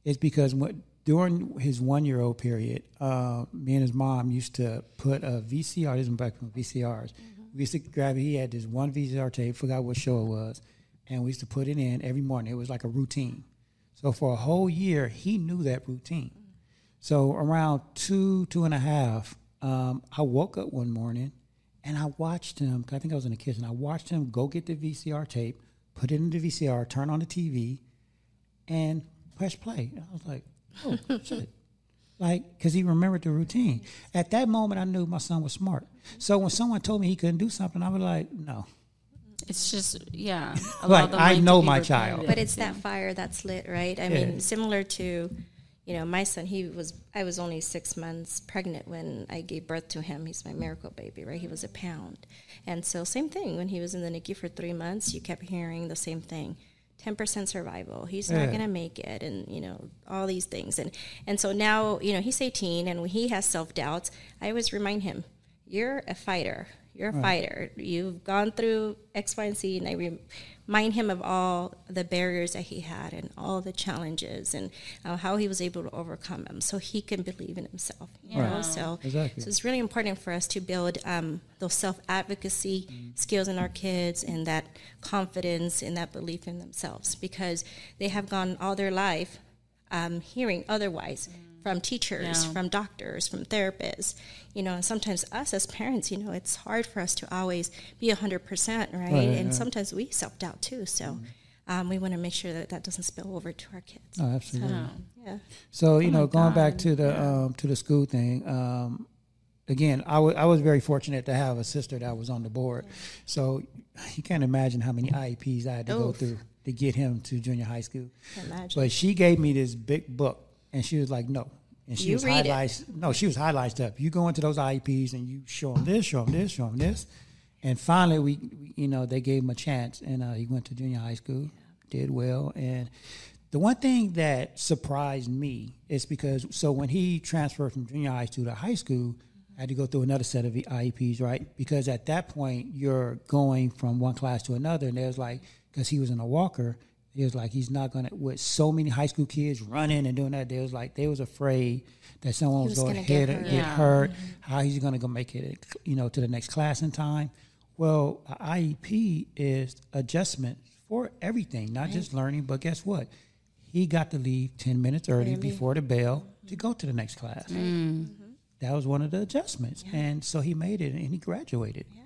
It's because when, during his one year old period, uh, me and his mom used to put a VCR, this is back from VCRs. We used to grab he had this one VCR tape, forgot what show it was, and we used to put it in every morning. It was like a routine. So for a whole year, he knew that routine. So around two, two and a half, um, I woke up one morning and I watched him. I think I was in the kitchen. I watched him go get the VCR tape, put it in the VCR, turn on the TV, and press play. And I was like, oh shit. Like, because he remembered the routine. At that moment, I knew my son was smart. So when someone told me he couldn't do something, I was like, no. It's just yeah. Like, I know be my child. But it's that fire that's lit, right? I mean, similar to, you know, my son. He was. I was only six months pregnant when I gave birth to him. He's my miracle baby, right? He was a pound, and so same thing. When he was in the NICU for three months, you kept hearing the same thing. 10% survival he's not going to make it and you know all these things and and so now you know he's 18 and when he has self-doubts i always remind him you're a fighter you're a fighter. You've gone through x y and z and i remind him of all the barriers that he had and all the challenges and uh, how he was able to overcome them so he can believe in himself you know? So Exactly. so it's really important for us to build um, those self-advocacy skills in our kids and that confidence and that belief in themselves because they have gone all their life um, hearing otherwise from teachers Yeah. from doctors from therapists you know and sometimes us as parents you know it's hard for us to always be 100% right, Right, and yeah. sometimes we self-doubt too so um, we want to make sure that that doesn't spill over to our kids Oh, absolutely. yeah So you know, my going back to the um, to the school thing. Um, again, I was very fortunate to have a sister that was on the board. So you can't imagine how many IEPs I had to go through to get him to junior high school. imagine But she gave me this big book, and she was like, "No." And she You was it. highlights. No, she was highlights up. You go into those IEPs and you show them this, show them this, show them this, and finally, we, we you know, they gave him a chance, and uh, he went to junior high school, did well, and the one thing that surprised me is because so when he transferred from junior high school to high school, I had to go through another set of IEPs, right? Because at that point you're going from one class to another, and there's like because he was in a walker, he was like he's not gonna with so many high school kids running and doing that. They was like they was afraid that someone was, was going to gonna get hit or hurt. get Yeah. hurt. Mm-hmm. How he's going to go make it, you know, to the next class in time. Well, IEP is adjustment for everything, not just learning. But guess what? He got to leave ten minutes early Early. before the bell to go to the next class. Mm. That was one of the adjustments, and so he made it, and he graduated. yeah yeah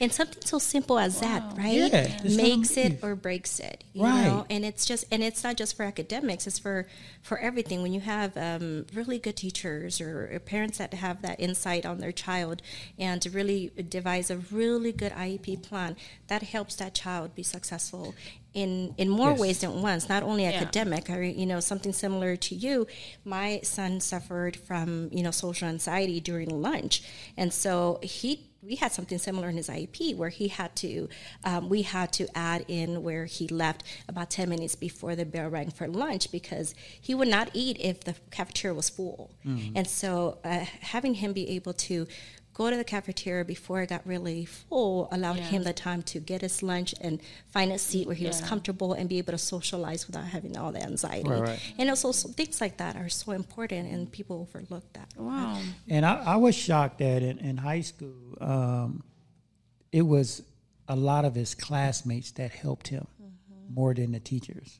And something so simple as that, right? Yeah, Makes it or breaks it. You Right. know? And it's just and it's not just for academics, it's for for everything. When you have um, really good teachers or, or parents that have that insight on their child and to really devise a really good IEP plan, that helps that child be successful in in more Yes. ways than once, not only Yeah. academic. or you know, something similar to you. My son suffered from you know social anxiety during lunch, and so he we had something similar in his IEP where he had to um, we had to add in where he left about ten minutes before the bell rang for lunch because he would not eat if the cafeteria was full, and so uh, having him be able to go to the cafeteria before it got really full allowed Yeah. him the time to get his lunch and find a seat where he was comfortable and be able to socialize without having all the anxiety. Right, right. And also so things like that are so important and people overlook that. Wow. And I, I was shocked that in, in high school, um, it was a lot of his classmates that helped him more than the teachers.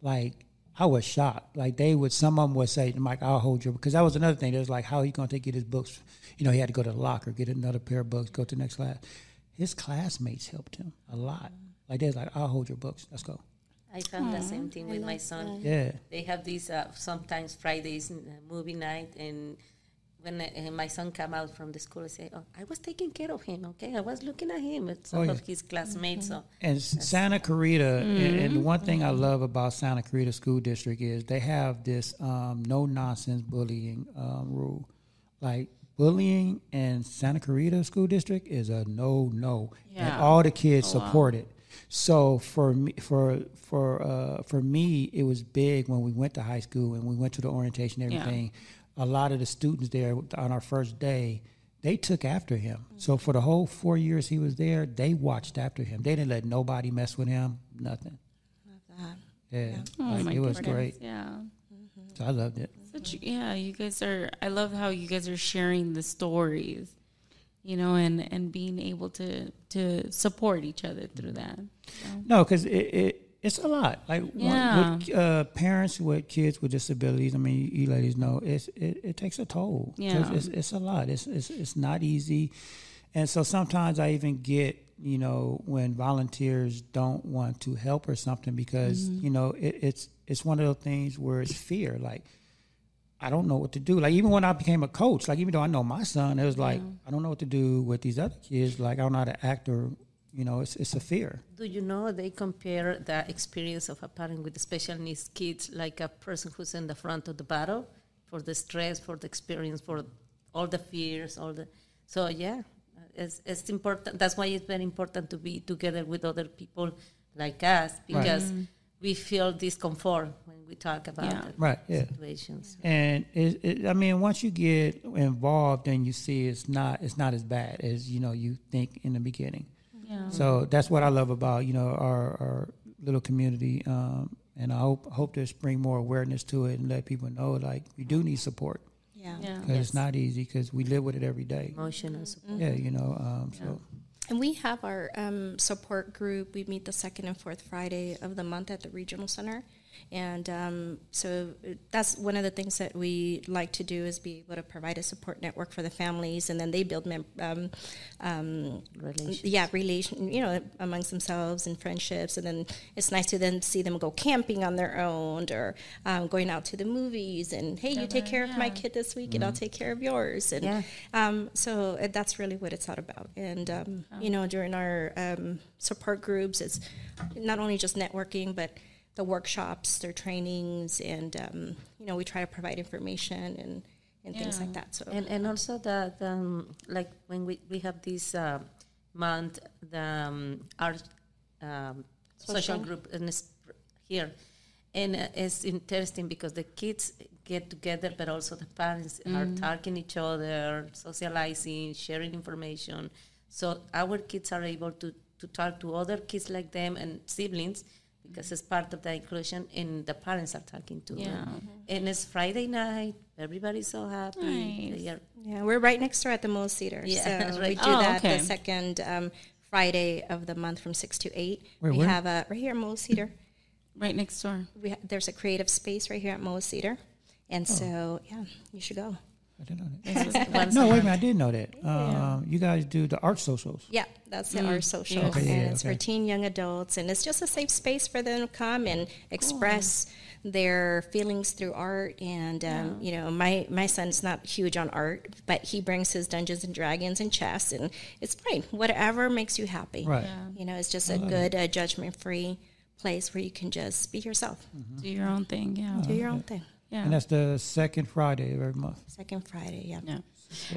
Like, I was shocked. Like, they would, some of them would say, Mike, I'll hold your, because that was another thing. It was like, how he going to get his books? You know, he had to go to the locker, get another pair of books, go to the next class. His classmates helped him a lot. Like, they was like, I'll hold your books. Let's go. I found the same thing with my son. Yeah. They have these uh, sometimes Fridays uh, movie night, and when uh, my son came out from the school, I say, "Oh, I was taking care of him. Okay, I was looking at him with some Oh, yeah. of his classmates." So And Santa Clarita, and, and the one thing I love about Santa Clarita School District is they have this um, no nonsense bullying um, rule. Like bullying in Santa Clarita School District is a no no, and all the kids support it. So for me, for for uh, for me, it was big when we went to high school and we went to the orientation and Yeah. Everything. A lot of the students there on our first day, they took after him. So for the whole four years he was there, they watched after him. They didn't let nobody mess with him. Nothing. Yeah, Oh like, my it was great. Yeah. So I loved it. Such, yeah, you guys are. I love how you guys are sharing the stories, you know, and and being able to to support each other through that. No, because it, it it's a lot. Like Yeah. with uh, parents with kids with disabilities. I mean, you ladies know it's it, it takes a toll. Yeah. it's, it's a lot. It's, it's it's not easy, and so sometimes I even get you know when volunteers don't want to help or something because Mm-hmm. you know it, it's it's one of those things where it's fear. Like I don't know what to do. Like even when I became a coach, like even though I know my son, it was like I don't know what to do with these other kids. Like I don't know how to act or you know it's it's a fear. Do you know they compare the experience of a parent with special needs kids like a person who's in the front of the battle for the stress, for the experience, for all the fears, all the. So yeah, it's it's important. That's why it's very important to be together with other people like us because mm-hmm. we feel discomfort when we talk about Yeah. the Right, yeah. situations. And it, it, I mean, once you get involved and you see it's not it's not as bad as you know you think in the beginning. Yeah. So that's what I love about you know our, our little community, um, and I hope hope to bring more awareness to it and let people know like we do need support Yeah. Yeah. because it's not easy because we live with it every day. Emotional support. Yeah, you know. Um, so And we have our um, support group. We meet the second and fourth Friday of the month at the regional center, and um, so uh, that's one of the things that we like to do is be able to provide a support network for the families, and then they build mem- um, um, Relations. yeah, relation, you know, amongst themselves and friendships, and then it's nice to then see them go camping on their own or um, going out to the movies, and hey, you take care of my kid this week, and I'll take care of yours, and Yeah. um, so uh, that's really what it's all about. And um, you know, during our um, support groups, it's not only just networking, but the workshops, their trainings, and um, you know, we try to provide information and, and things like that. So And and also that um, like when we, we have this uh, month the um, art um, social. Social. group in this, here, and uh, it's interesting because the kids get together, but also the parents are talking each other, socializing, sharing information. So our kids are able to to talk to other kids like them and siblings. Because it's part of the inclusion, and the parents are talking to Yeah. them. And it's Friday night. Everybody's so happy. Nice. Yeah, we're right next door at the MOAH Cedar. Yeah, so right. we do Oh, that okay. the second um, Friday of the month from six to eight. Wait, we where? have a right here at MOAH Cedar. Right next door. we ha- there's a creative space right here at MOAH Cedar, and Oh. so yeah, you should go. I didn't know that. no, wait a minute. I did know that. Um, you guys do the art socials. Yeah, that's the art social. Okay, yeah, and it's okay. for teen young adults, and it's just a safe space for them to come and express their feelings through art. And um, you know, my my son's not huge on art, but he brings his Dungeons and Dragons and chess, and it's fine. Whatever makes you happy. Right. You know, it's just a good, uh, judgment free place where you can just be yourself, Do your own thing. Yeah. do your own thing. Yeah. And that's the second Friday of every month. Second Friday, yeah. Yeah.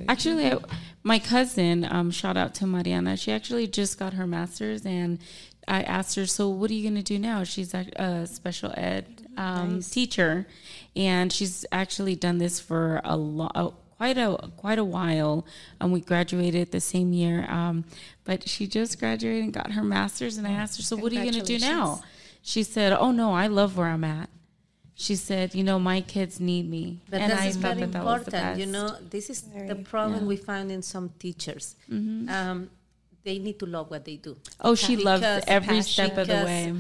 Actually, I, my cousin, um, shout out to Mariana. She actually just got her master's, and I asked her, "So, what are you going to do now?" She's a, a special ed um, teacher, and she's actually done this for a lot. Quite a quite a while, and we graduated the same year. Um, but she just graduated and got her master's, and I asked her, "So, what are you going to do now?" She said, "Oh no, I love where I'm at." She said, "You know, my kids need me," But and this I is thought very that that was the important. You know, this is the problem we find in some teachers. Um, they need to love what they do. Oh, she loves Because every step of the because way.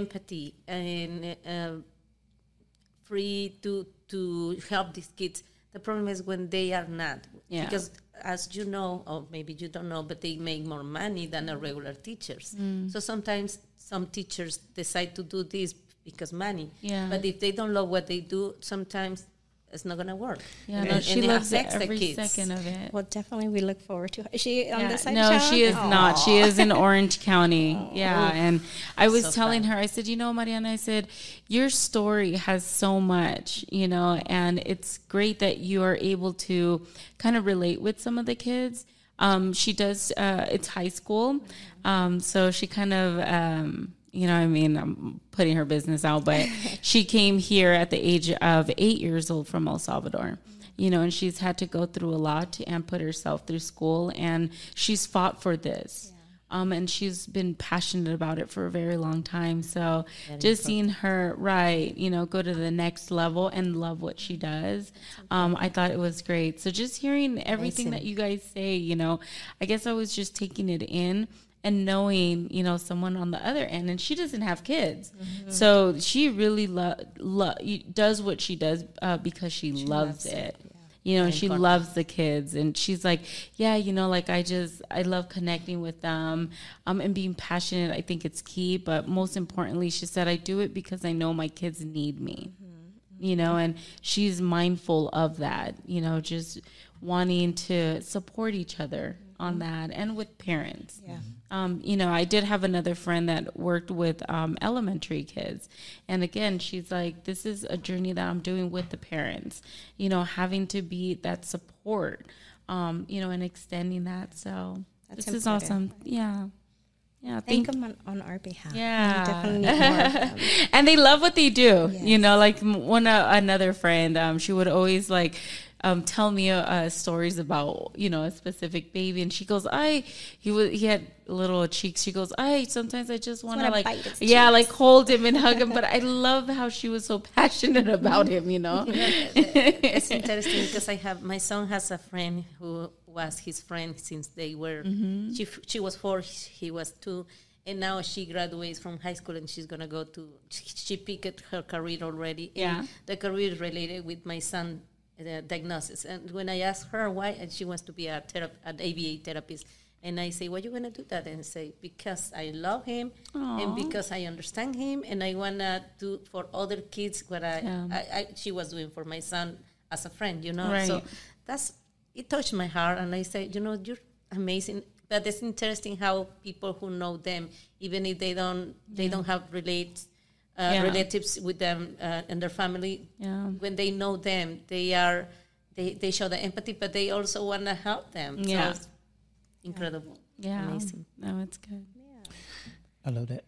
Empathy and uh, free to to help these kids. The problem is when they are not. Yeah. Because as you know, or maybe you don't know, but they make more money than a regular teachers. Mm. So sometimes some teachers decide to do this because money. Yeah. But if they don't love what they do, sometimes it's not gonna work. Yeah, And- no, she it loves it every kids. second of it. Well, definitely we look forward to. Is she on Yeah, the side? no, of town? she is not. She is in Orange County. Yeah, and I was So telling fun. her, I said, you know, Mariana, I said, your story has so much, you know, and it's great that you are able to kind of relate with some of the kids. Um, she does. Uh, it's high school, um, so she kind of. Um, you know, I mean, I'm putting her business out, but she came here at the age of eight years old from El Salvador you know, and she's had to go through a lot to and put herself through school, and she's fought for this. Um, and she's been passionate about it for a very long time. So just seeing her, right, you know, go to the next level and love what she does, um, I thought it was great. So just hearing everything that you guys say, you know, I guess I was just taking it in and knowing, you know, someone on the other end, and she doesn't have kids, so she really lo- lo- does what she does uh, because she, loves, it. You know, and she loves the kids, and she's like, yeah, you know, like I just I love connecting with them, um, and being passionate. I think it's key, but most importantly, she said, I do it because I know my kids need me you know, and she's mindful of that, you know, just wanting to support each other on that and with parents. Yeah. Um, you know, I did have another friend that worked with um, elementary kids. And again, she's like, this is a journey that I'm doing with the parents, you know, having to be that support, um, you know, and extending that. So That's this is awesome. Yeah. Yeah. Thank Thank, them on, on our behalf. Yeah. We definitely need more of them. and they love what they do. Yes. You know, like one uh, another friend, um, she would always like um, tell me uh, uh, stories about you know a specific baby, and she goes, "I he was he had little cheeks." She goes, "I sometimes I just want to like yeah, like hold him and hug him." But I love how she was so passionate about him. You know, it's interesting because I have my son has a friend who was his friend since they were she f- she was four he was two and now she graduates from high school and she's gonna go to she, she picked her career already Yeah. and the career is related with my son uh, diagnosis and when I asked her why and she wants to be a therap- an ABA therapist and I say why you gonna do that and say because I love him and because I understand him and I wanna do for other kids what I, Yeah. I, I she was doing for my son as a friend, you know. Right. So that's it touched my heart, and I said, you know, you're amazing. But it's interesting how people who know them, even if they don't, they don't have relate, uh, Yeah. relatives with them uh, and their family. Yeah. When they know them, they are, they, they show the empathy, but they also want to help them. Yeah. So it's incredible. yeah, Amazing. no, it's good. Yeah, I love that.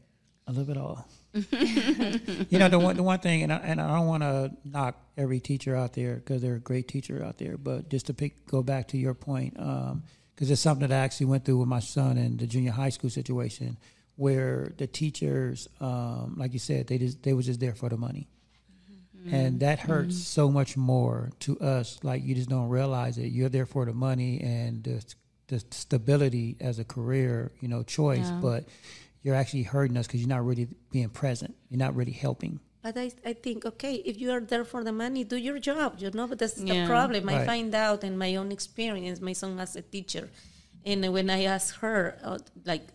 I love it all. you know the one the one thing, and I, and I don't want to knock every teacher out there because they're a great teacher out there, but just to pick go back to your point, because it's something that I actually went through with my son in the junior high school situation, where the teachers, um, like you said, they just they was just there for the money. And that hurts so much more to us. Like you just don't realize it. You're there for the money and the, the stability as a career, you know, choice. Yeah. But you're actually hurting us because you're not really being present. You're not really helping. But I, I think, okay, if you are there for the money, do your job, you know. But that's Yeah. the problem. I find out in my own experience. My son as a teacher, and when I ask her, uh, like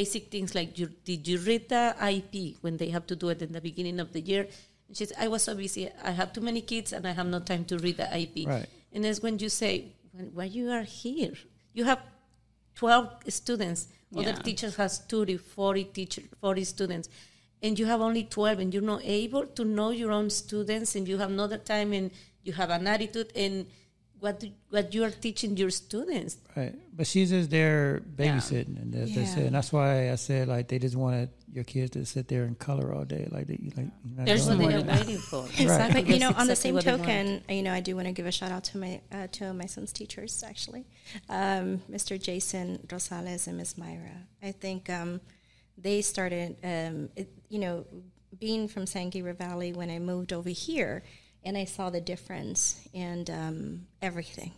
basic things like, you, did you read the IP when they have to do it in the beginning of the year? And she said, I was so busy. I have too many kids, and I have no time to read the IP. Right. And it's when you say, when, why you are here? You have 12 students. Other Yeah. teachers has 30, 40 teacher, 40 students. And you have only 12 and you're not able to know your own students and you have no other time and you have an attitude and what do, what you are teaching your students. Right, but she's just there babysitting, and that's, that's it. And that's why I said like they just wanted your kids to sit there and color all day, like they like. You're not There's doing What they're waiting for. Exactly. But you know, That's on the same what they want. token, you know, I do want to give a shout out to my uh, to my son's teachers actually, um, Mr. Jason Rosales and Miss Myra. I think um, they started, um, it, you know, being from San Gabriel Valley when I moved over here, and I saw the difference and um, everything.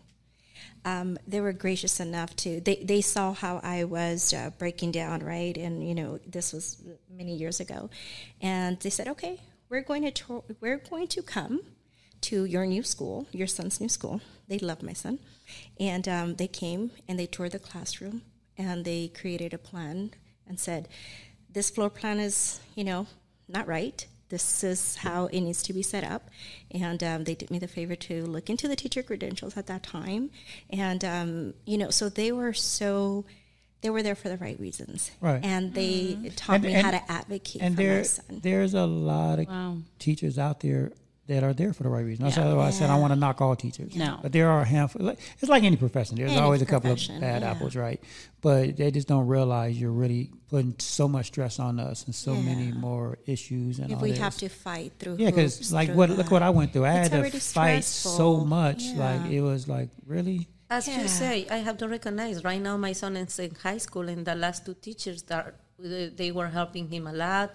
Um, they were gracious enough to they, they saw how I was uh, breaking down right? And you know this was many years ago. And they said okay we're going to we're going to come to your new school your son's new school. They love my son. And um, they came and they toured the classroom and they created a plan and said this floor plan is you know not right this is how it needs to be set up. And um, they did me the favor to look into the teacher credentials at that time. And, um, you know, so they were so, they were there for the right reasons. Right. And they taught And- me and- how to advocate And for my son. there's a lot of Wow. teachers out there that are there for the right reason. That's Yeah. why I said I want to knock all teachers. No. but there are a handful. It's like any profession. There's Any always a couple of bad yeah. apples, right? But they just don't realize you're really putting so much stress on us and so many more issues and if all we this. have to fight through Yeah, because like what that. look what I went through. I It's had to already fight so much. Yeah. Like it was like really. As Yeah. you say, I have to recognize right now my son is in high school, and the last two teachers that they were helping him a lot.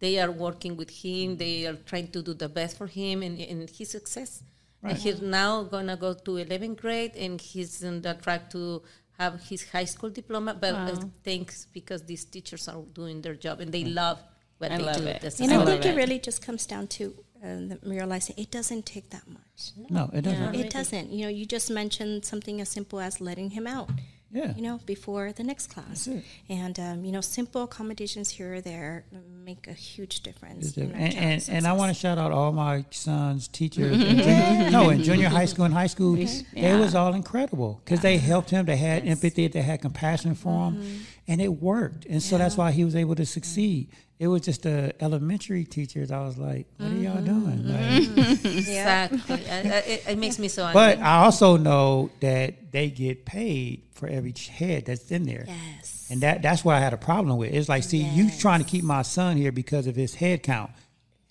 They are working with him. They are trying to do the best for him, and, and his success. And he's now gonna go to 11th grade, and he's on the track to have his high school diploma. But uh, thanks because these teachers are doing their job, and they love what I they love do. it. And I I think it. it really just comes down to uh, realizing it doesn't take that much. No, it doesn't. It doesn't. You know, you just mentioned something as simple as letting him out. Yeah. You know, before the next class, That's it. and um, you know, simple accommodations here or there make a huge difference. It's in different. our And, and, and I want to shout out all my son's teachers. in junior, no, in junior high school and high school, they Yeah. was all incredible because they helped him. They had empathy. They had compassion for him, Mm-hmm. and it worked. And so that's why he was able to succeed. It was just the elementary teachers. I was like, "What are y'all Mm-hmm. doing?" Like, exactly. I- I- it, it makes me so angry. but I also know that they get paid for every head that's in there. Yes. And that that's what I had a problem with. It's like, see, you Yes. trying to keep my son here because of his head count.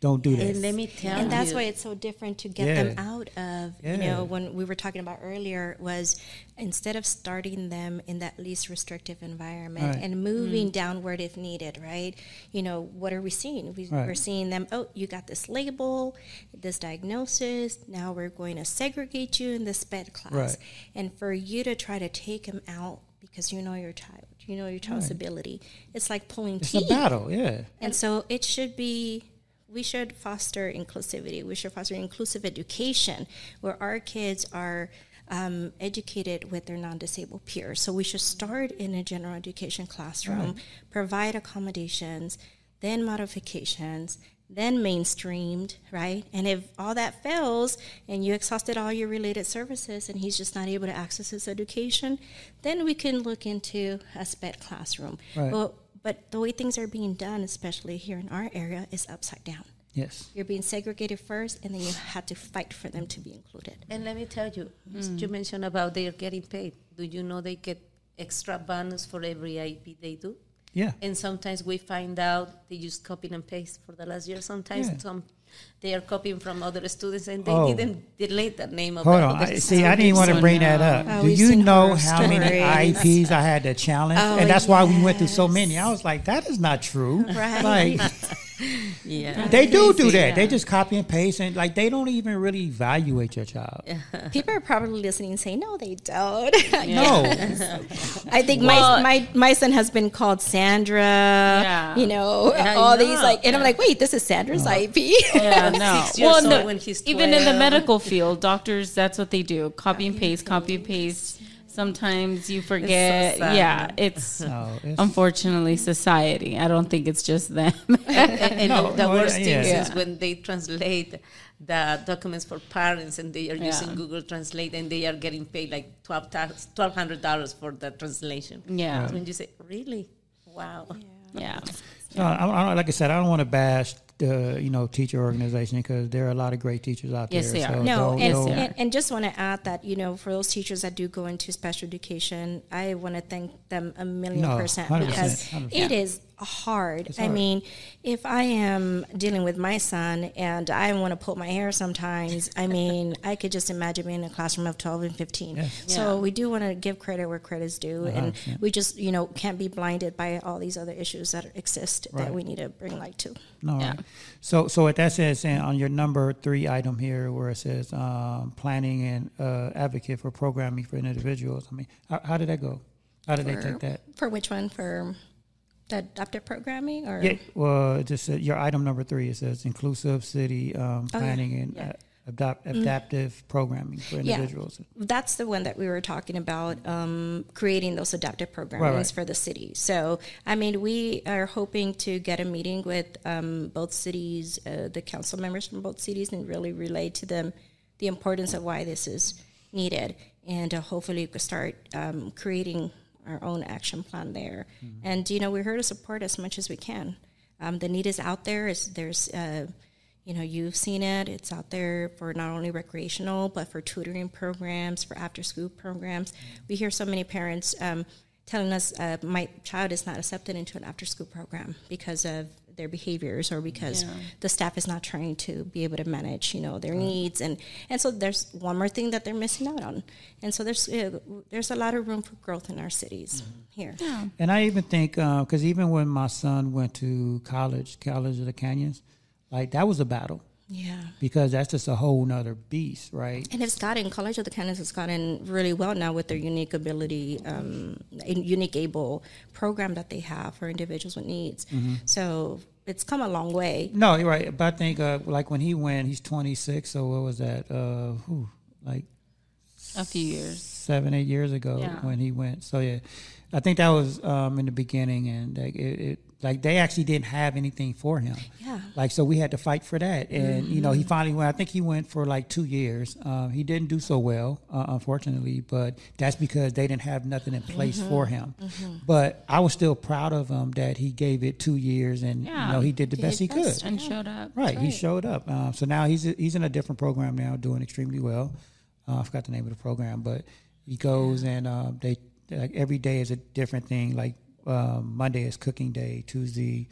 Don't do that. and let me tell you and that's why it's so different to get Yeah. them out of you know when we were talking about earlier was instead of starting them in that least restrictive environment Right. and moving mm. downward if needed right you know what are we seeing we, Right. we're seeing them oh you got this label this diagnosis now we're going to segregate you in this SPED class Right. and for you to try to take them out because you know your child you know your child's Right. ability it's like pulling it's teeth It's a battle, yeah. and so it should be, we should foster inclusivity. We should foster inclusive education where our kids are um, educated with their non disabled peers. So we should start in a general education classroom, provide accommodations, then modifications. Then mainstreamed, right? And if all that fails and you exhausted all your related services and he's just not able to access his education, then we can look into a SPED classroom. Right. Well, but the way things are being done, especially here in our area, is upside down. Yes. You're being segregated first, and then you had to fight for them to be included. And let me tell you, mm-hmm. you mentioned about they are getting paid. Do you know they get extra bonus for every IP they do? Yeah. And sometimes we find out they just copy and paste for the last year. Sometimes Yeah. some they are copying from other students and they Oh. didn't delete the name of Hold the on. other I, see, I didn't want to So bring that up. Oh, Do you know horror how many stories. IEPs I had to challenge? Oh, and that's why we went through so many. I was like, that is not true. Right. Like, yeah. They do do Amazing, that. They just copy and paste, and like they don't even really evaluate your child. People are probably listening and saying, no, they don't. No, I think Well- my, my my son has been called Sandra. Yeah. You know, Yeah, I all these know. like, and I'm like, wait, this is Sandra's uh-huh. IP. Yeah, no. Six years in the- old when he's even in the medical field, doctors that's what they do: copy and paste, copy and paste. Sometimes you forget. sad. yeah, it's no. Oh, it's, unfortunately society. I don't think it's just them. and No, the no, worst yeah, thing yeah. is when they translate the documents for parents and they are Yeah. using Google Translate and they are getting paid like twelve hundred dollars for the translation. Yeah. That's when you say, really? Wow. yeah, no, I, I, like I said, I don't want to bash the you know teacher organization because there are a lot of great teachers out Yes, there. they are. So No, don't- and, and, and just want to add that, you know, for those teachers that do go into special education, I want to thank them a million No, percent 100%, because 100%. it is hard. I hard. mean, if I am dealing with my son and I want to pull my hair sometimes, I mean, I could just imagine being in a classroom of 12 and 15. So we do want to give credit where credit's due. And we just, you know, can't be blinded by all these other issues that exist that we need to bring light to. No, Yeah. right. So, so what that says and on your number three item here, where it says um, planning and uh, advocate for programming for individuals. I mean, how, how did that go? How did they take that? For which one? For the adaptive programming or? Yeah, well, just said your item number three. It says inclusive city um, Oh, yeah, planning and yeah. Uh, adapt, adaptive programming for individuals Yeah. That's the one that we were talking about, um, creating those adaptive programs Right, right. for the city. So, I mean, we are hoping to get a meeting with um, both cities, uh, the council members from both cities, and really relay to them the importance of why this is needed. And uh, hopefully, we could start um, creating our own action plan there. Mm-hmm. And, you know, we're here to support as much as we can. Um, the need is out there. Is there's uh, you know you've seen it it's out there for not only recreational but for tutoring programs for after school programs we hear so many parents um, telling us uh, my child is not accepted into an after school program because of their behaviors or because the staff is not trying to be able to manage you know their needs. And and so there's one more thing that they're missing out on. And so there's uh, there's a lot of room for growth in our cities here. And I even think because even when my son went to college, College of the Canyons, like that was a battle yeah because that's just a whole nother beast, right? And it's gotten College of the Canyons has gotten really well now with their unique ability, um, a Uniquely Abled program that they have for individuals with needs. Mm-hmm. So it's come a long way. No, you're right. But I think uh, like when he went, he's 26. So what was that? Uh, whew, like a few years. seven, eight years ago Yeah. when he went. So yeah, I think that was um, in the beginning, and like it, it, like they actually didn't have anything for him. Yeah. Like so, we had to fight for that, and you know, he finally went. I think he went for like two years. Uh, he didn't do so well, uh, unfortunately, but that's because they didn't have nothing in place for him. But I was still proud of him that he gave it two years, and Yeah. you know, he did the Did best he best. could. And showed up. Right, he showed up. Um, so now he's he's in a different program now, doing extremely well. Uh, I forgot the name of the program, but he goes and uh, they like every day is a different thing. Like um, Monday is cooking day. Tuesday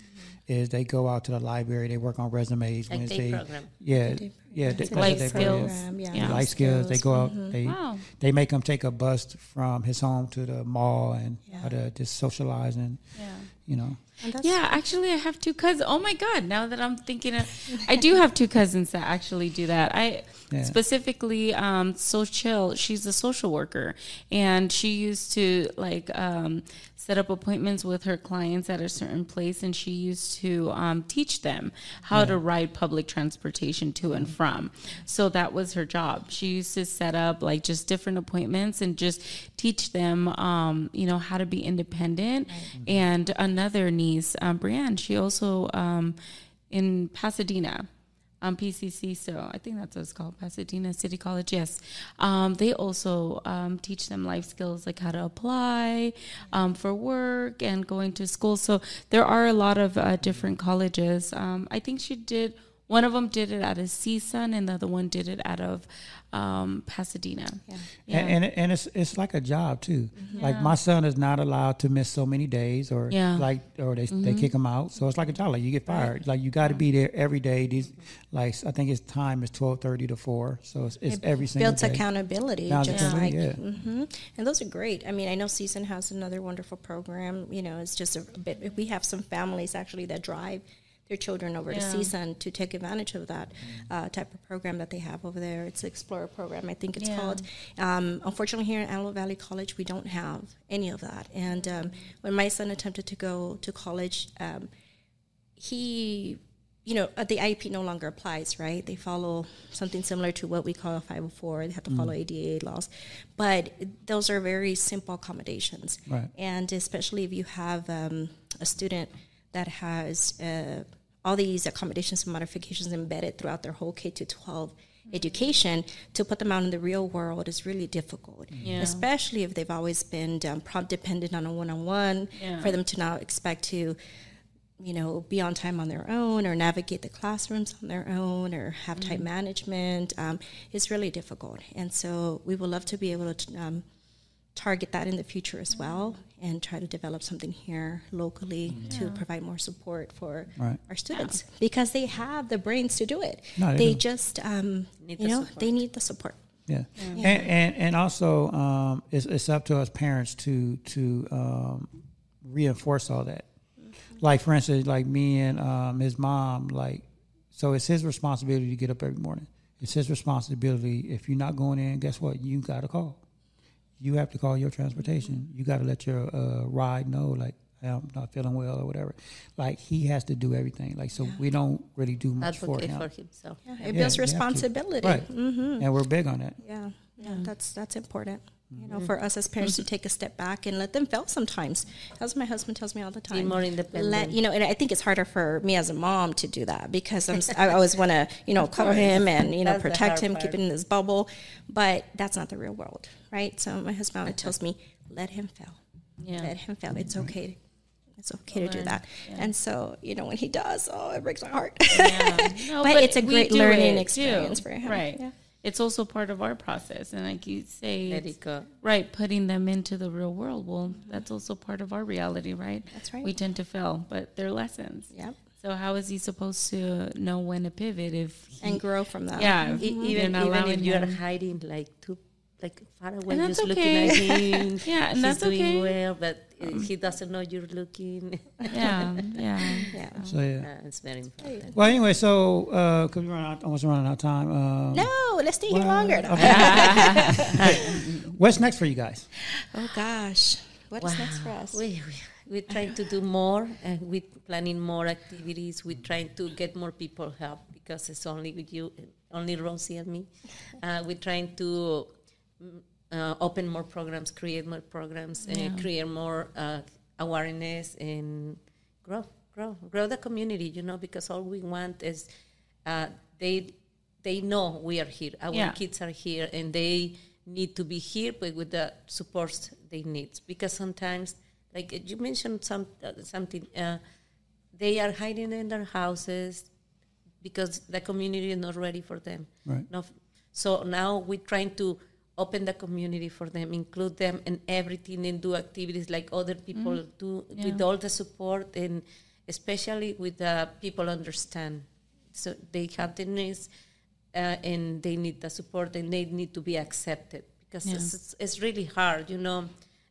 is they go out to the library. They work on resumes. Like Wednesday, program. yeah, yeah, It's a day- Life day skills. program. Yeah. Yeah. Life skills. They go out. They Wow. they make him take a bus from his home to the mall and how to just socialize and yeah. you know. Yeah, actually, I have two cousins. Oh my god! Now that I'm thinking, of, I do have two cousins that actually do that. I Yeah. specifically, um, so chill. She's a social worker, and she used to like um, set up appointments with her clients at a certain place, and she used to um, teach them how to ride public transportation to and from. So that was her job. She used to set up like just different appointments and just teach them, um, you know, how to be independent. And another niece, um, Brienne, she also um, in Pasadena. Um, PCC, so I think that's what it's called, Pasadena City College. Yes, um, they also um, teach them life skills like how to apply um, for work and going to school. So there are a lot of uh, different colleges. Um, I think she did. One of them did it out of CSUN, and the other one did it out of um, Pasadena. Yeah. And, and and it's it's like a job too. Like my son is not allowed to miss so many days, or Yeah. like or they they kick him out. So it's like a job. Like you get fired. Like you got to be there every day. These like I think his time is twelve thirty to four. So it's, it's every single builds day. accountability, Now, just like, yeah. hmm and those are great. I mean, I know CSUN has another wonderful program. You know, it's just a bit. We have some families actually that drive their children over to Yeah. CSUN to take advantage of that uh, type of program that they have over there. It's the Explorer program, I think it's Yeah. called. Um, unfortunately, here at Antelope Valley College, we don't have any of that. And um, when my son attempted to go to college, um, he, you know, uh, the IEP no longer applies, right? They follow something similar to what we call a 504. They have to follow ADA laws. But those are very simple accommodations. Right. And especially if you have um, a student that has uh, all these accommodations and modifications embedded throughout their whole K to 12 education, to put them out in the real world is really difficult. Yeah. Especially if they've always been um, prompt dependent on a one on one, Yeah. for them to now expect to you know, be on time on their own or navigate the classrooms on their own or have time management um, is really difficult. And so we would love to be able to um, target that in the future as well and try to develop something here locally to provide more support for Right. our students because they have the brains to do it. No, they they just, um, Need you the know, support. they need the support. Yeah, And, and and also um, it's it's up to us parents to to um, reinforce all that. Like for instance, like me and um, his mom, like so it's his responsibility to get up every morning. It's his responsibility. If you're not going in, guess what? You got to call. You have to call your transportation. You got to let your uh, ride know, like I'm not feeling well or whatever. Like he has to do everything. Like so, we don't really do much for Advocate him. for himself. Yeah, it Yeah, builds you responsibility. right? hmm And we're big on that. Yeah, yeah, that's that's important. You know, mm-hmm. for us as parents to take a step back and let them fail sometimes. That's what my husband tells me all the time. more independent. Let you know, and I think it's harder for me as a mom to do that because I'm I always want to you know cover him and you know That's protect him, part. keep him in this bubble, but that's not the real world, right? So my husband always tells me, let him fail. Yeah. Let him fail. It's mm-hmm. okay. It's okay to do that. And so, you know, when he does, oh, it breaks my heart. Yeah. No, But it's a great learning experience too. for him. Right. Yeah. It's also part of our process. And like you say, Let it's- it go. right, putting them into the real world. Well, that's also part of our reality, right? That's right. We tend to fail, but they're lessons. Yep. So how is he supposed to know when to pivot if he, and grow from that. yeah, mm-hmm. if you're even even if you are hiding like too like far away, And that's just okay. looking at him. Yeah, and he's that's doing okay. well, but uh, he doesn't know you're looking. yeah, yeah. Yeah. So yeah. Uh, it's very important. Well, anyway, so because we run out, almost running out of time. Um, No, let's stay here longer. No. What's next for you guys? Oh gosh, what is next for us? We, we, we're trying to do more and we're planning more activities. We're trying to get more people help because it's only with you, only Rosie and me. Uh, we're trying to uh, open more programs, create more programs, and create more uh, awareness and grow, grow, grow the community. You know, because all we want is uh, they they know we are here. Our Yeah. kids are here, and they need to be here, but with the support they need. Because sometimes, like uh, you mentioned, some uh, something, uh, they are hiding in their houses because the community is not ready for them. Right. No, so now we're trying to open the community for them, include them in everything, and do activities like other people do with all the support, and especially with the people understand. So they have the needs, uh, and they need the support, and they need to be accepted because Yeah. it's, it's, it's really hard. You know,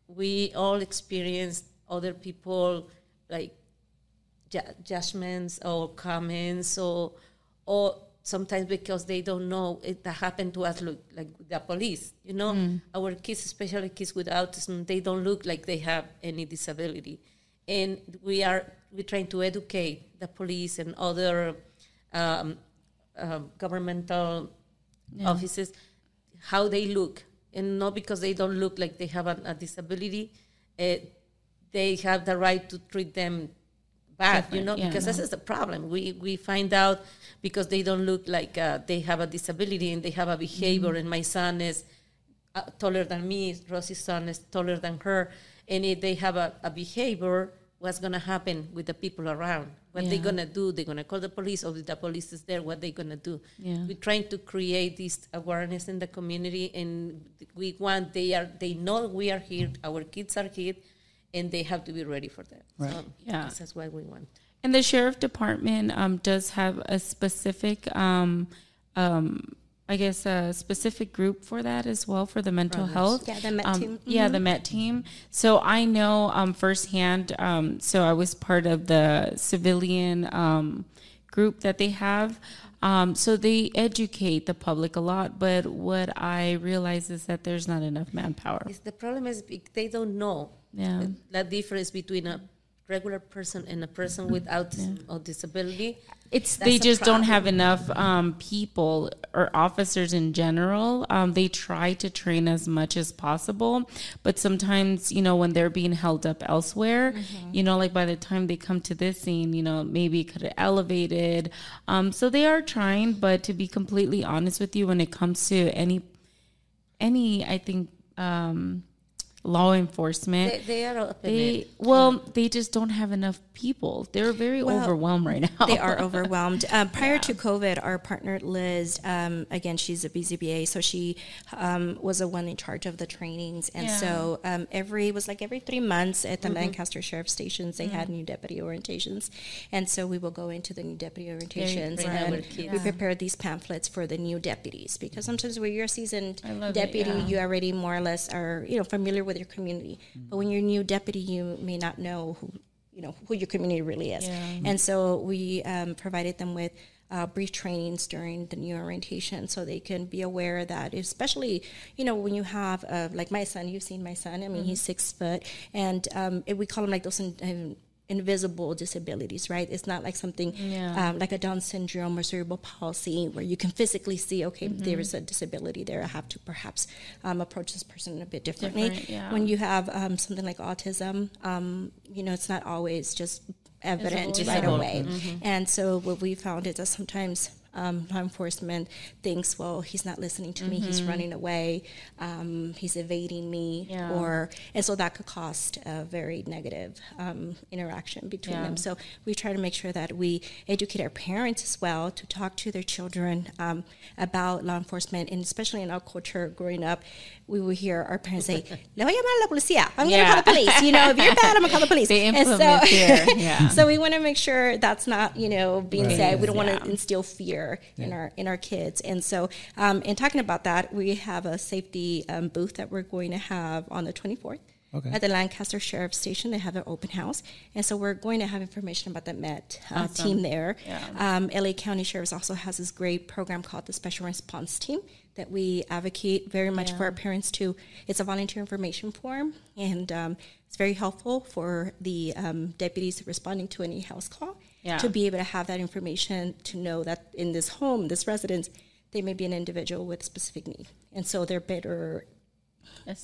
we all experience other people like ju- judgments or comments or or sometimes because they don't know it that happened to us look like the police you know? Our kids especially kids with autism they don't look like they have any disability. And we are we're trying to educate the police and other um, um, governmental offices how they look. And not because they don't look like they have a, a disability uh, they have the right to treat them bad you know yeah, because this is the problem. We we find out because they don't look like uh, they have a disability and they have a behavior Mm-hmm. and my son is uh, taller than me rosie's son is taller than her and if they have a, a behavior what's going to happen with the people around? What they're going to do? They're going to call the police or if the police is there what they're going to do? Yeah. we're trying to create this awareness in the community and we want they are they know we are here our kids are here and they have to be ready for that Right. so Yeah. that's what we want And the sheriff department um, does have a specific um, um, I guess a specific group for that as well for the mental health. Yeah, the Met Um, team. Yeah, the Met team. So I know um, firsthand. Um, so I was part of the civilian um, group that they have. Um, so they educate the public a lot, but what I realize is that there's not enough manpower. It's- the problem is they don't know Yeah. the, the difference between a regular person and a person with autism or disability. It's they a just don't have enough um, people or officers in general. Um, they try to train as much as possible, but sometimes you know when they're being held up elsewhere, Mm-hmm. you know, like by the time they come to this scene, you know, maybe it could have elevated. Um, so they are trying, but to be completely honest with you, when it comes to any any, I think. Um, law enforcement They, they are open they it. well they just don't have enough people. They're very Well, overwhelmed right now. they are overwhelmed. Um, prior to COVID, our partner Liz, um, again, she's a BCBA, so she um, was the one in charge of the trainings, and Yeah. so um, every it was like every three months at the Lancaster Sheriff Stations, they had new deputy orientations, and so we will go into the new deputy orientations and we prepare these pamphlets for the new deputies because sometimes when you're a seasoned it, deputy, yeah. you already more or less are you know familiar with your community, but when you're a new deputy, you may not know who you know who your community really is. Yeah. And so we um, provided them with uh, brief trainings during the new orientation so they can be aware that, especially, you know, when you have, uh, like my son, you've seen my son, I mean, he's six foot, and um, it, we call him like those in, um, invisible disabilities, right? It's not like something Yeah. um, like a Down syndrome or cerebral palsy where you can physically see, okay, there is a disability there. I have to perhaps um, approach this person a bit differently. Different, yeah. When you have um, something like autism, um, you know, it's not always just evident right away. And so what we found is that sometimes um, law enforcement thinks, well, he's not listening to me, he's running away, um, he's evading me, Yeah. or and so that could cost a very negative um, interaction between Yeah. them. So we try to make sure that we educate our parents as well to talk to their children um, about law enforcement, and especially in our culture growing up, we will hear our parents say, "Le voy a llamar a la policía. I'm Yeah. going to call the police. You know, if you're bad, I'm going to call the police." They And implement fear, yeah. so we want to make sure that's not you know being Right. said. We don't want to instill fear in our in our kids. And so, um, in talking about that, we have a safety um, booth that we're going to have on the 24th. Okay. At the Lancaster Sheriff's Station, they have an open house, and so we're going to have information about the Met uh, team there. Yeah. Um, LA County Sheriff's also has this great program called the Special Response Team that we advocate very much for our parents to. It's a volunteer information form, and um, it's very helpful for the um, deputies responding to any house call Yeah. to be able to have that information to know that in this home, this residence, they may be an individual with specific need, and so they're better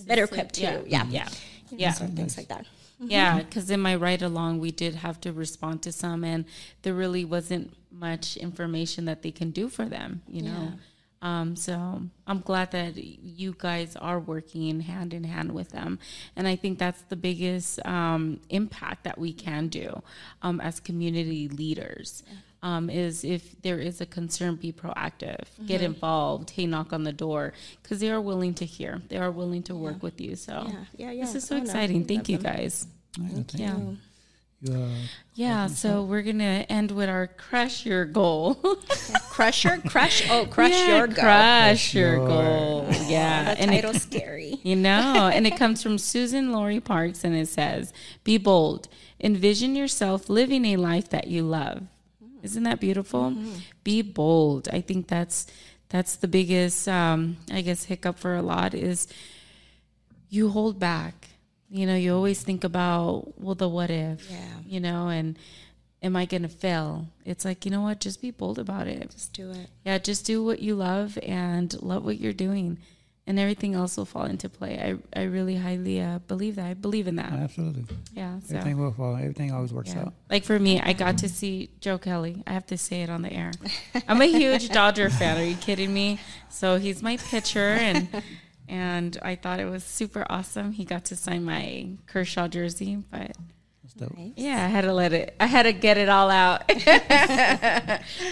better equipped to, yeah, yeah. You know, yeah. so things like that. Yeah, because in my ride along, we did have to respond to some, and there really wasn't much information that they can do for them, you know. Um, so I'm glad that you guys are working hand in hand with them, and I think that's the biggest um, impact that we can do um, as community leaders. Um, is if there is a concern, be proactive, get involved. Hey, knock on the door because they are willing to hear. They are willing to work with you. So Yeah, yeah, yeah. this is so Oh, exciting. we Thank you them. guys. Thank Yeah. You, uh, Yeah, so we're gonna end with our crush your goal. Crush your crush. Oh, crush Yeah, your goal. Crush your your- goal. Yeah, The and it, title's scary. you know, and it comes from Susan Laurie Parks, and it says, "Be bold. Envision yourself living a life that you love." Isn't that beautiful? Be bold. I think that's that's the biggest, um, I guess, hiccup for a lot is you hold back. You know, you always think about, well, the what if, Yeah. you know, and am I going to fail? It's like, you know what? Just be bold about it. Just do it. Yeah, just do what you love and love what you're doing, and everything else will fall into play. I, I really highly uh, believe that. I believe in that. absolutely. Yeah. So. Everything will fall. Everything always works Yeah. out. Like for me, I got to see Joe Kelly. I have to say it on the air. I'm a huge Dodger fan. Are you kidding me? So he's my pitcher, and and I thought it was super awesome. He got to sign my Kershaw jersey, but That's dope. Yeah, I had to let it. I had to get it all out.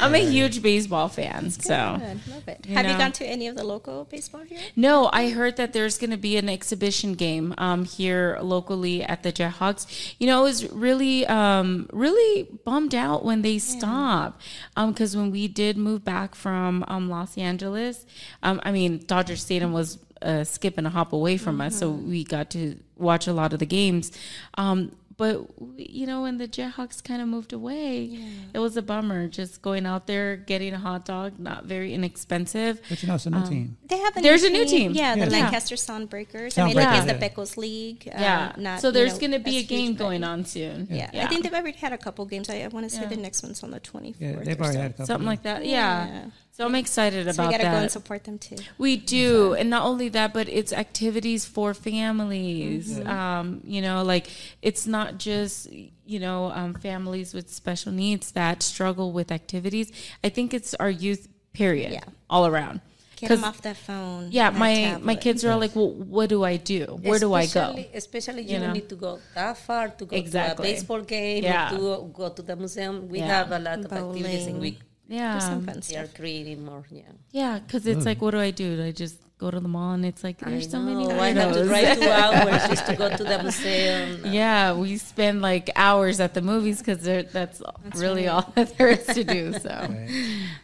I'm a huge baseball fan, so Good, love it. You Have you gone to any of the local baseball here? no. I heard that there's going to be an exhibition game um, here locally at the Jethawks. You know, I was really, um, really bummed out when they stopped because when we did move back from um, Los Angeles, um, I mean, Dodger Stadium was a skip and a hop away from us, so we got to watch a lot of the games. Um, but you know, when the JetHawks kind of moved away, it was a bummer. Just going out there, getting a hot dog, not very inexpensive. But you know, it's a new team. They have a new There's a new team. Yeah, the Yeah. Lancaster Soundbreakers. I mean, like Soundbreakers, it's the yeah. Pecos League. um, Yeah. not, so you there's know, going to be a game going on soon. Yeah. I think they've already had a couple games. I, I want to say the next one's on the 24th. Yeah, they've or already so. had a couple. something like that. Yeah. Yeah. So I'm excited So about that. we got to go and support them too. We do, and not only that, but it's activities for families. Mm-hmm. Um, you know, like it's not just you know um, families with special needs that struggle with activities. I think it's our youth, period, Yeah. all around. Get 'Cause, them off that phone. yeah, that my my kids are all like, well, what do I do? Where do I go? Especially- Especially you, You know? don't need to go that far to go Exactly. to a baseball game Yeah. or to go to the museum. We Yeah. have a lot of activities and we Yeah, Do some um, fun they are stuff. creating more. Yeah. yeah, because it's hmm. like, what do I do? Do I just go to the mall and it's like there's I so many know, I have to windows. drive two hours just to go to the museum. Yeah, we spend like hours at the movies because that's, really right. all that there is to do. So,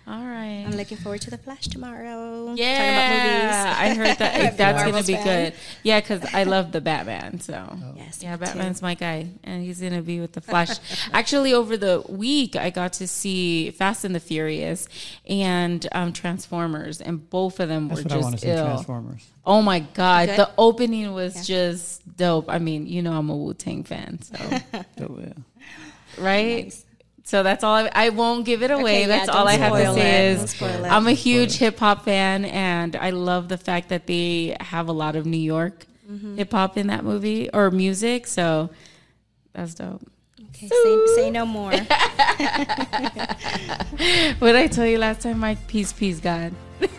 all right. I'm looking forward to the Flash tomorrow. yeah, Talking about movies. I heard that that's gonna be fan. good. Yeah, because I love the Batman. So Yes, yeah, me too. Batman's my guy, and he's gonna be with the Flash. Actually, over the week, I got to see Fast and the Furious and um, Transformers, and both of them That's were what I want just to see. ill. Transformers. Oh my god, Good? the opening was just dope. I mean, you know, I'm a Wu Tang fan, so Dope, yeah. right? So that's all. I, I won't give it away. yeah, that's don't all I have to say it. Don't is. I'm a huge hip hop fan, and I love the fact that they have a lot of New York Mm-hmm. hip hop in that movie or music. So that's dope. Okay, say, say no more. What did I tell you last time, Mike? Peace, peace, God.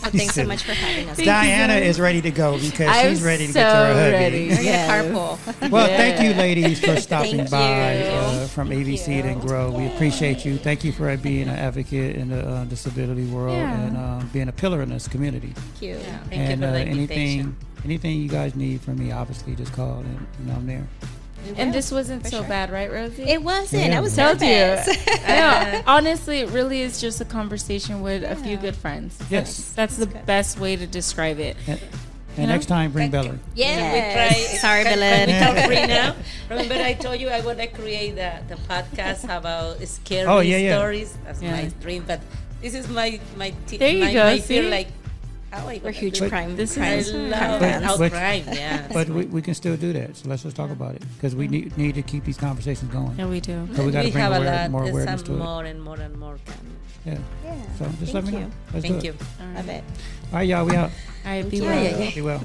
Well, thanks so much for having us. Diana is ready to go because I'm she's ready to so get to her hubby. ready. We're Yes. carpool. Well, thank you, ladies, for stopping by uh, from AV Seed and Grow. We appreciate you. Thank you for being an advocate in the uh, disability world Yeah. and uh, being a pillar in this community. Thank you. Thank and you for uh, the invitation. anything, anything you guys need from me, obviously, just call and you know I'm there. And this wasn't so bad, right, Rosie? It wasn't. Yeah. I was Told you. no, honestly, it really is just a conversation with a few good friends. Yes. That's the best way to describe it. And, and know? next time, bring Bella. Yes. We try- Sorry, Bella. We talk free now? Remember, I told you I want to create the, the podcast about oh, scary Oh, yeah, yeah. stories. That's Yeah. my dream. But this is my my t- There you my, go, my fear, like how I We're gonna huge do it? crime. This crime, I is- crime love fans. But- crime. Yeah. But we, we can still do that. So let's just talk about it because we need need to keep these conversations going. Yeah, we do. So we got to bring have a aware, lot. more There's awareness some to it. more and more and more coming. Yeah. Yeah. So just Thank let me you. know. Let's Thank do you. it. Love it. All right, y'all. We out. All right, be you. well. Yeah, yeah, yeah. Be well.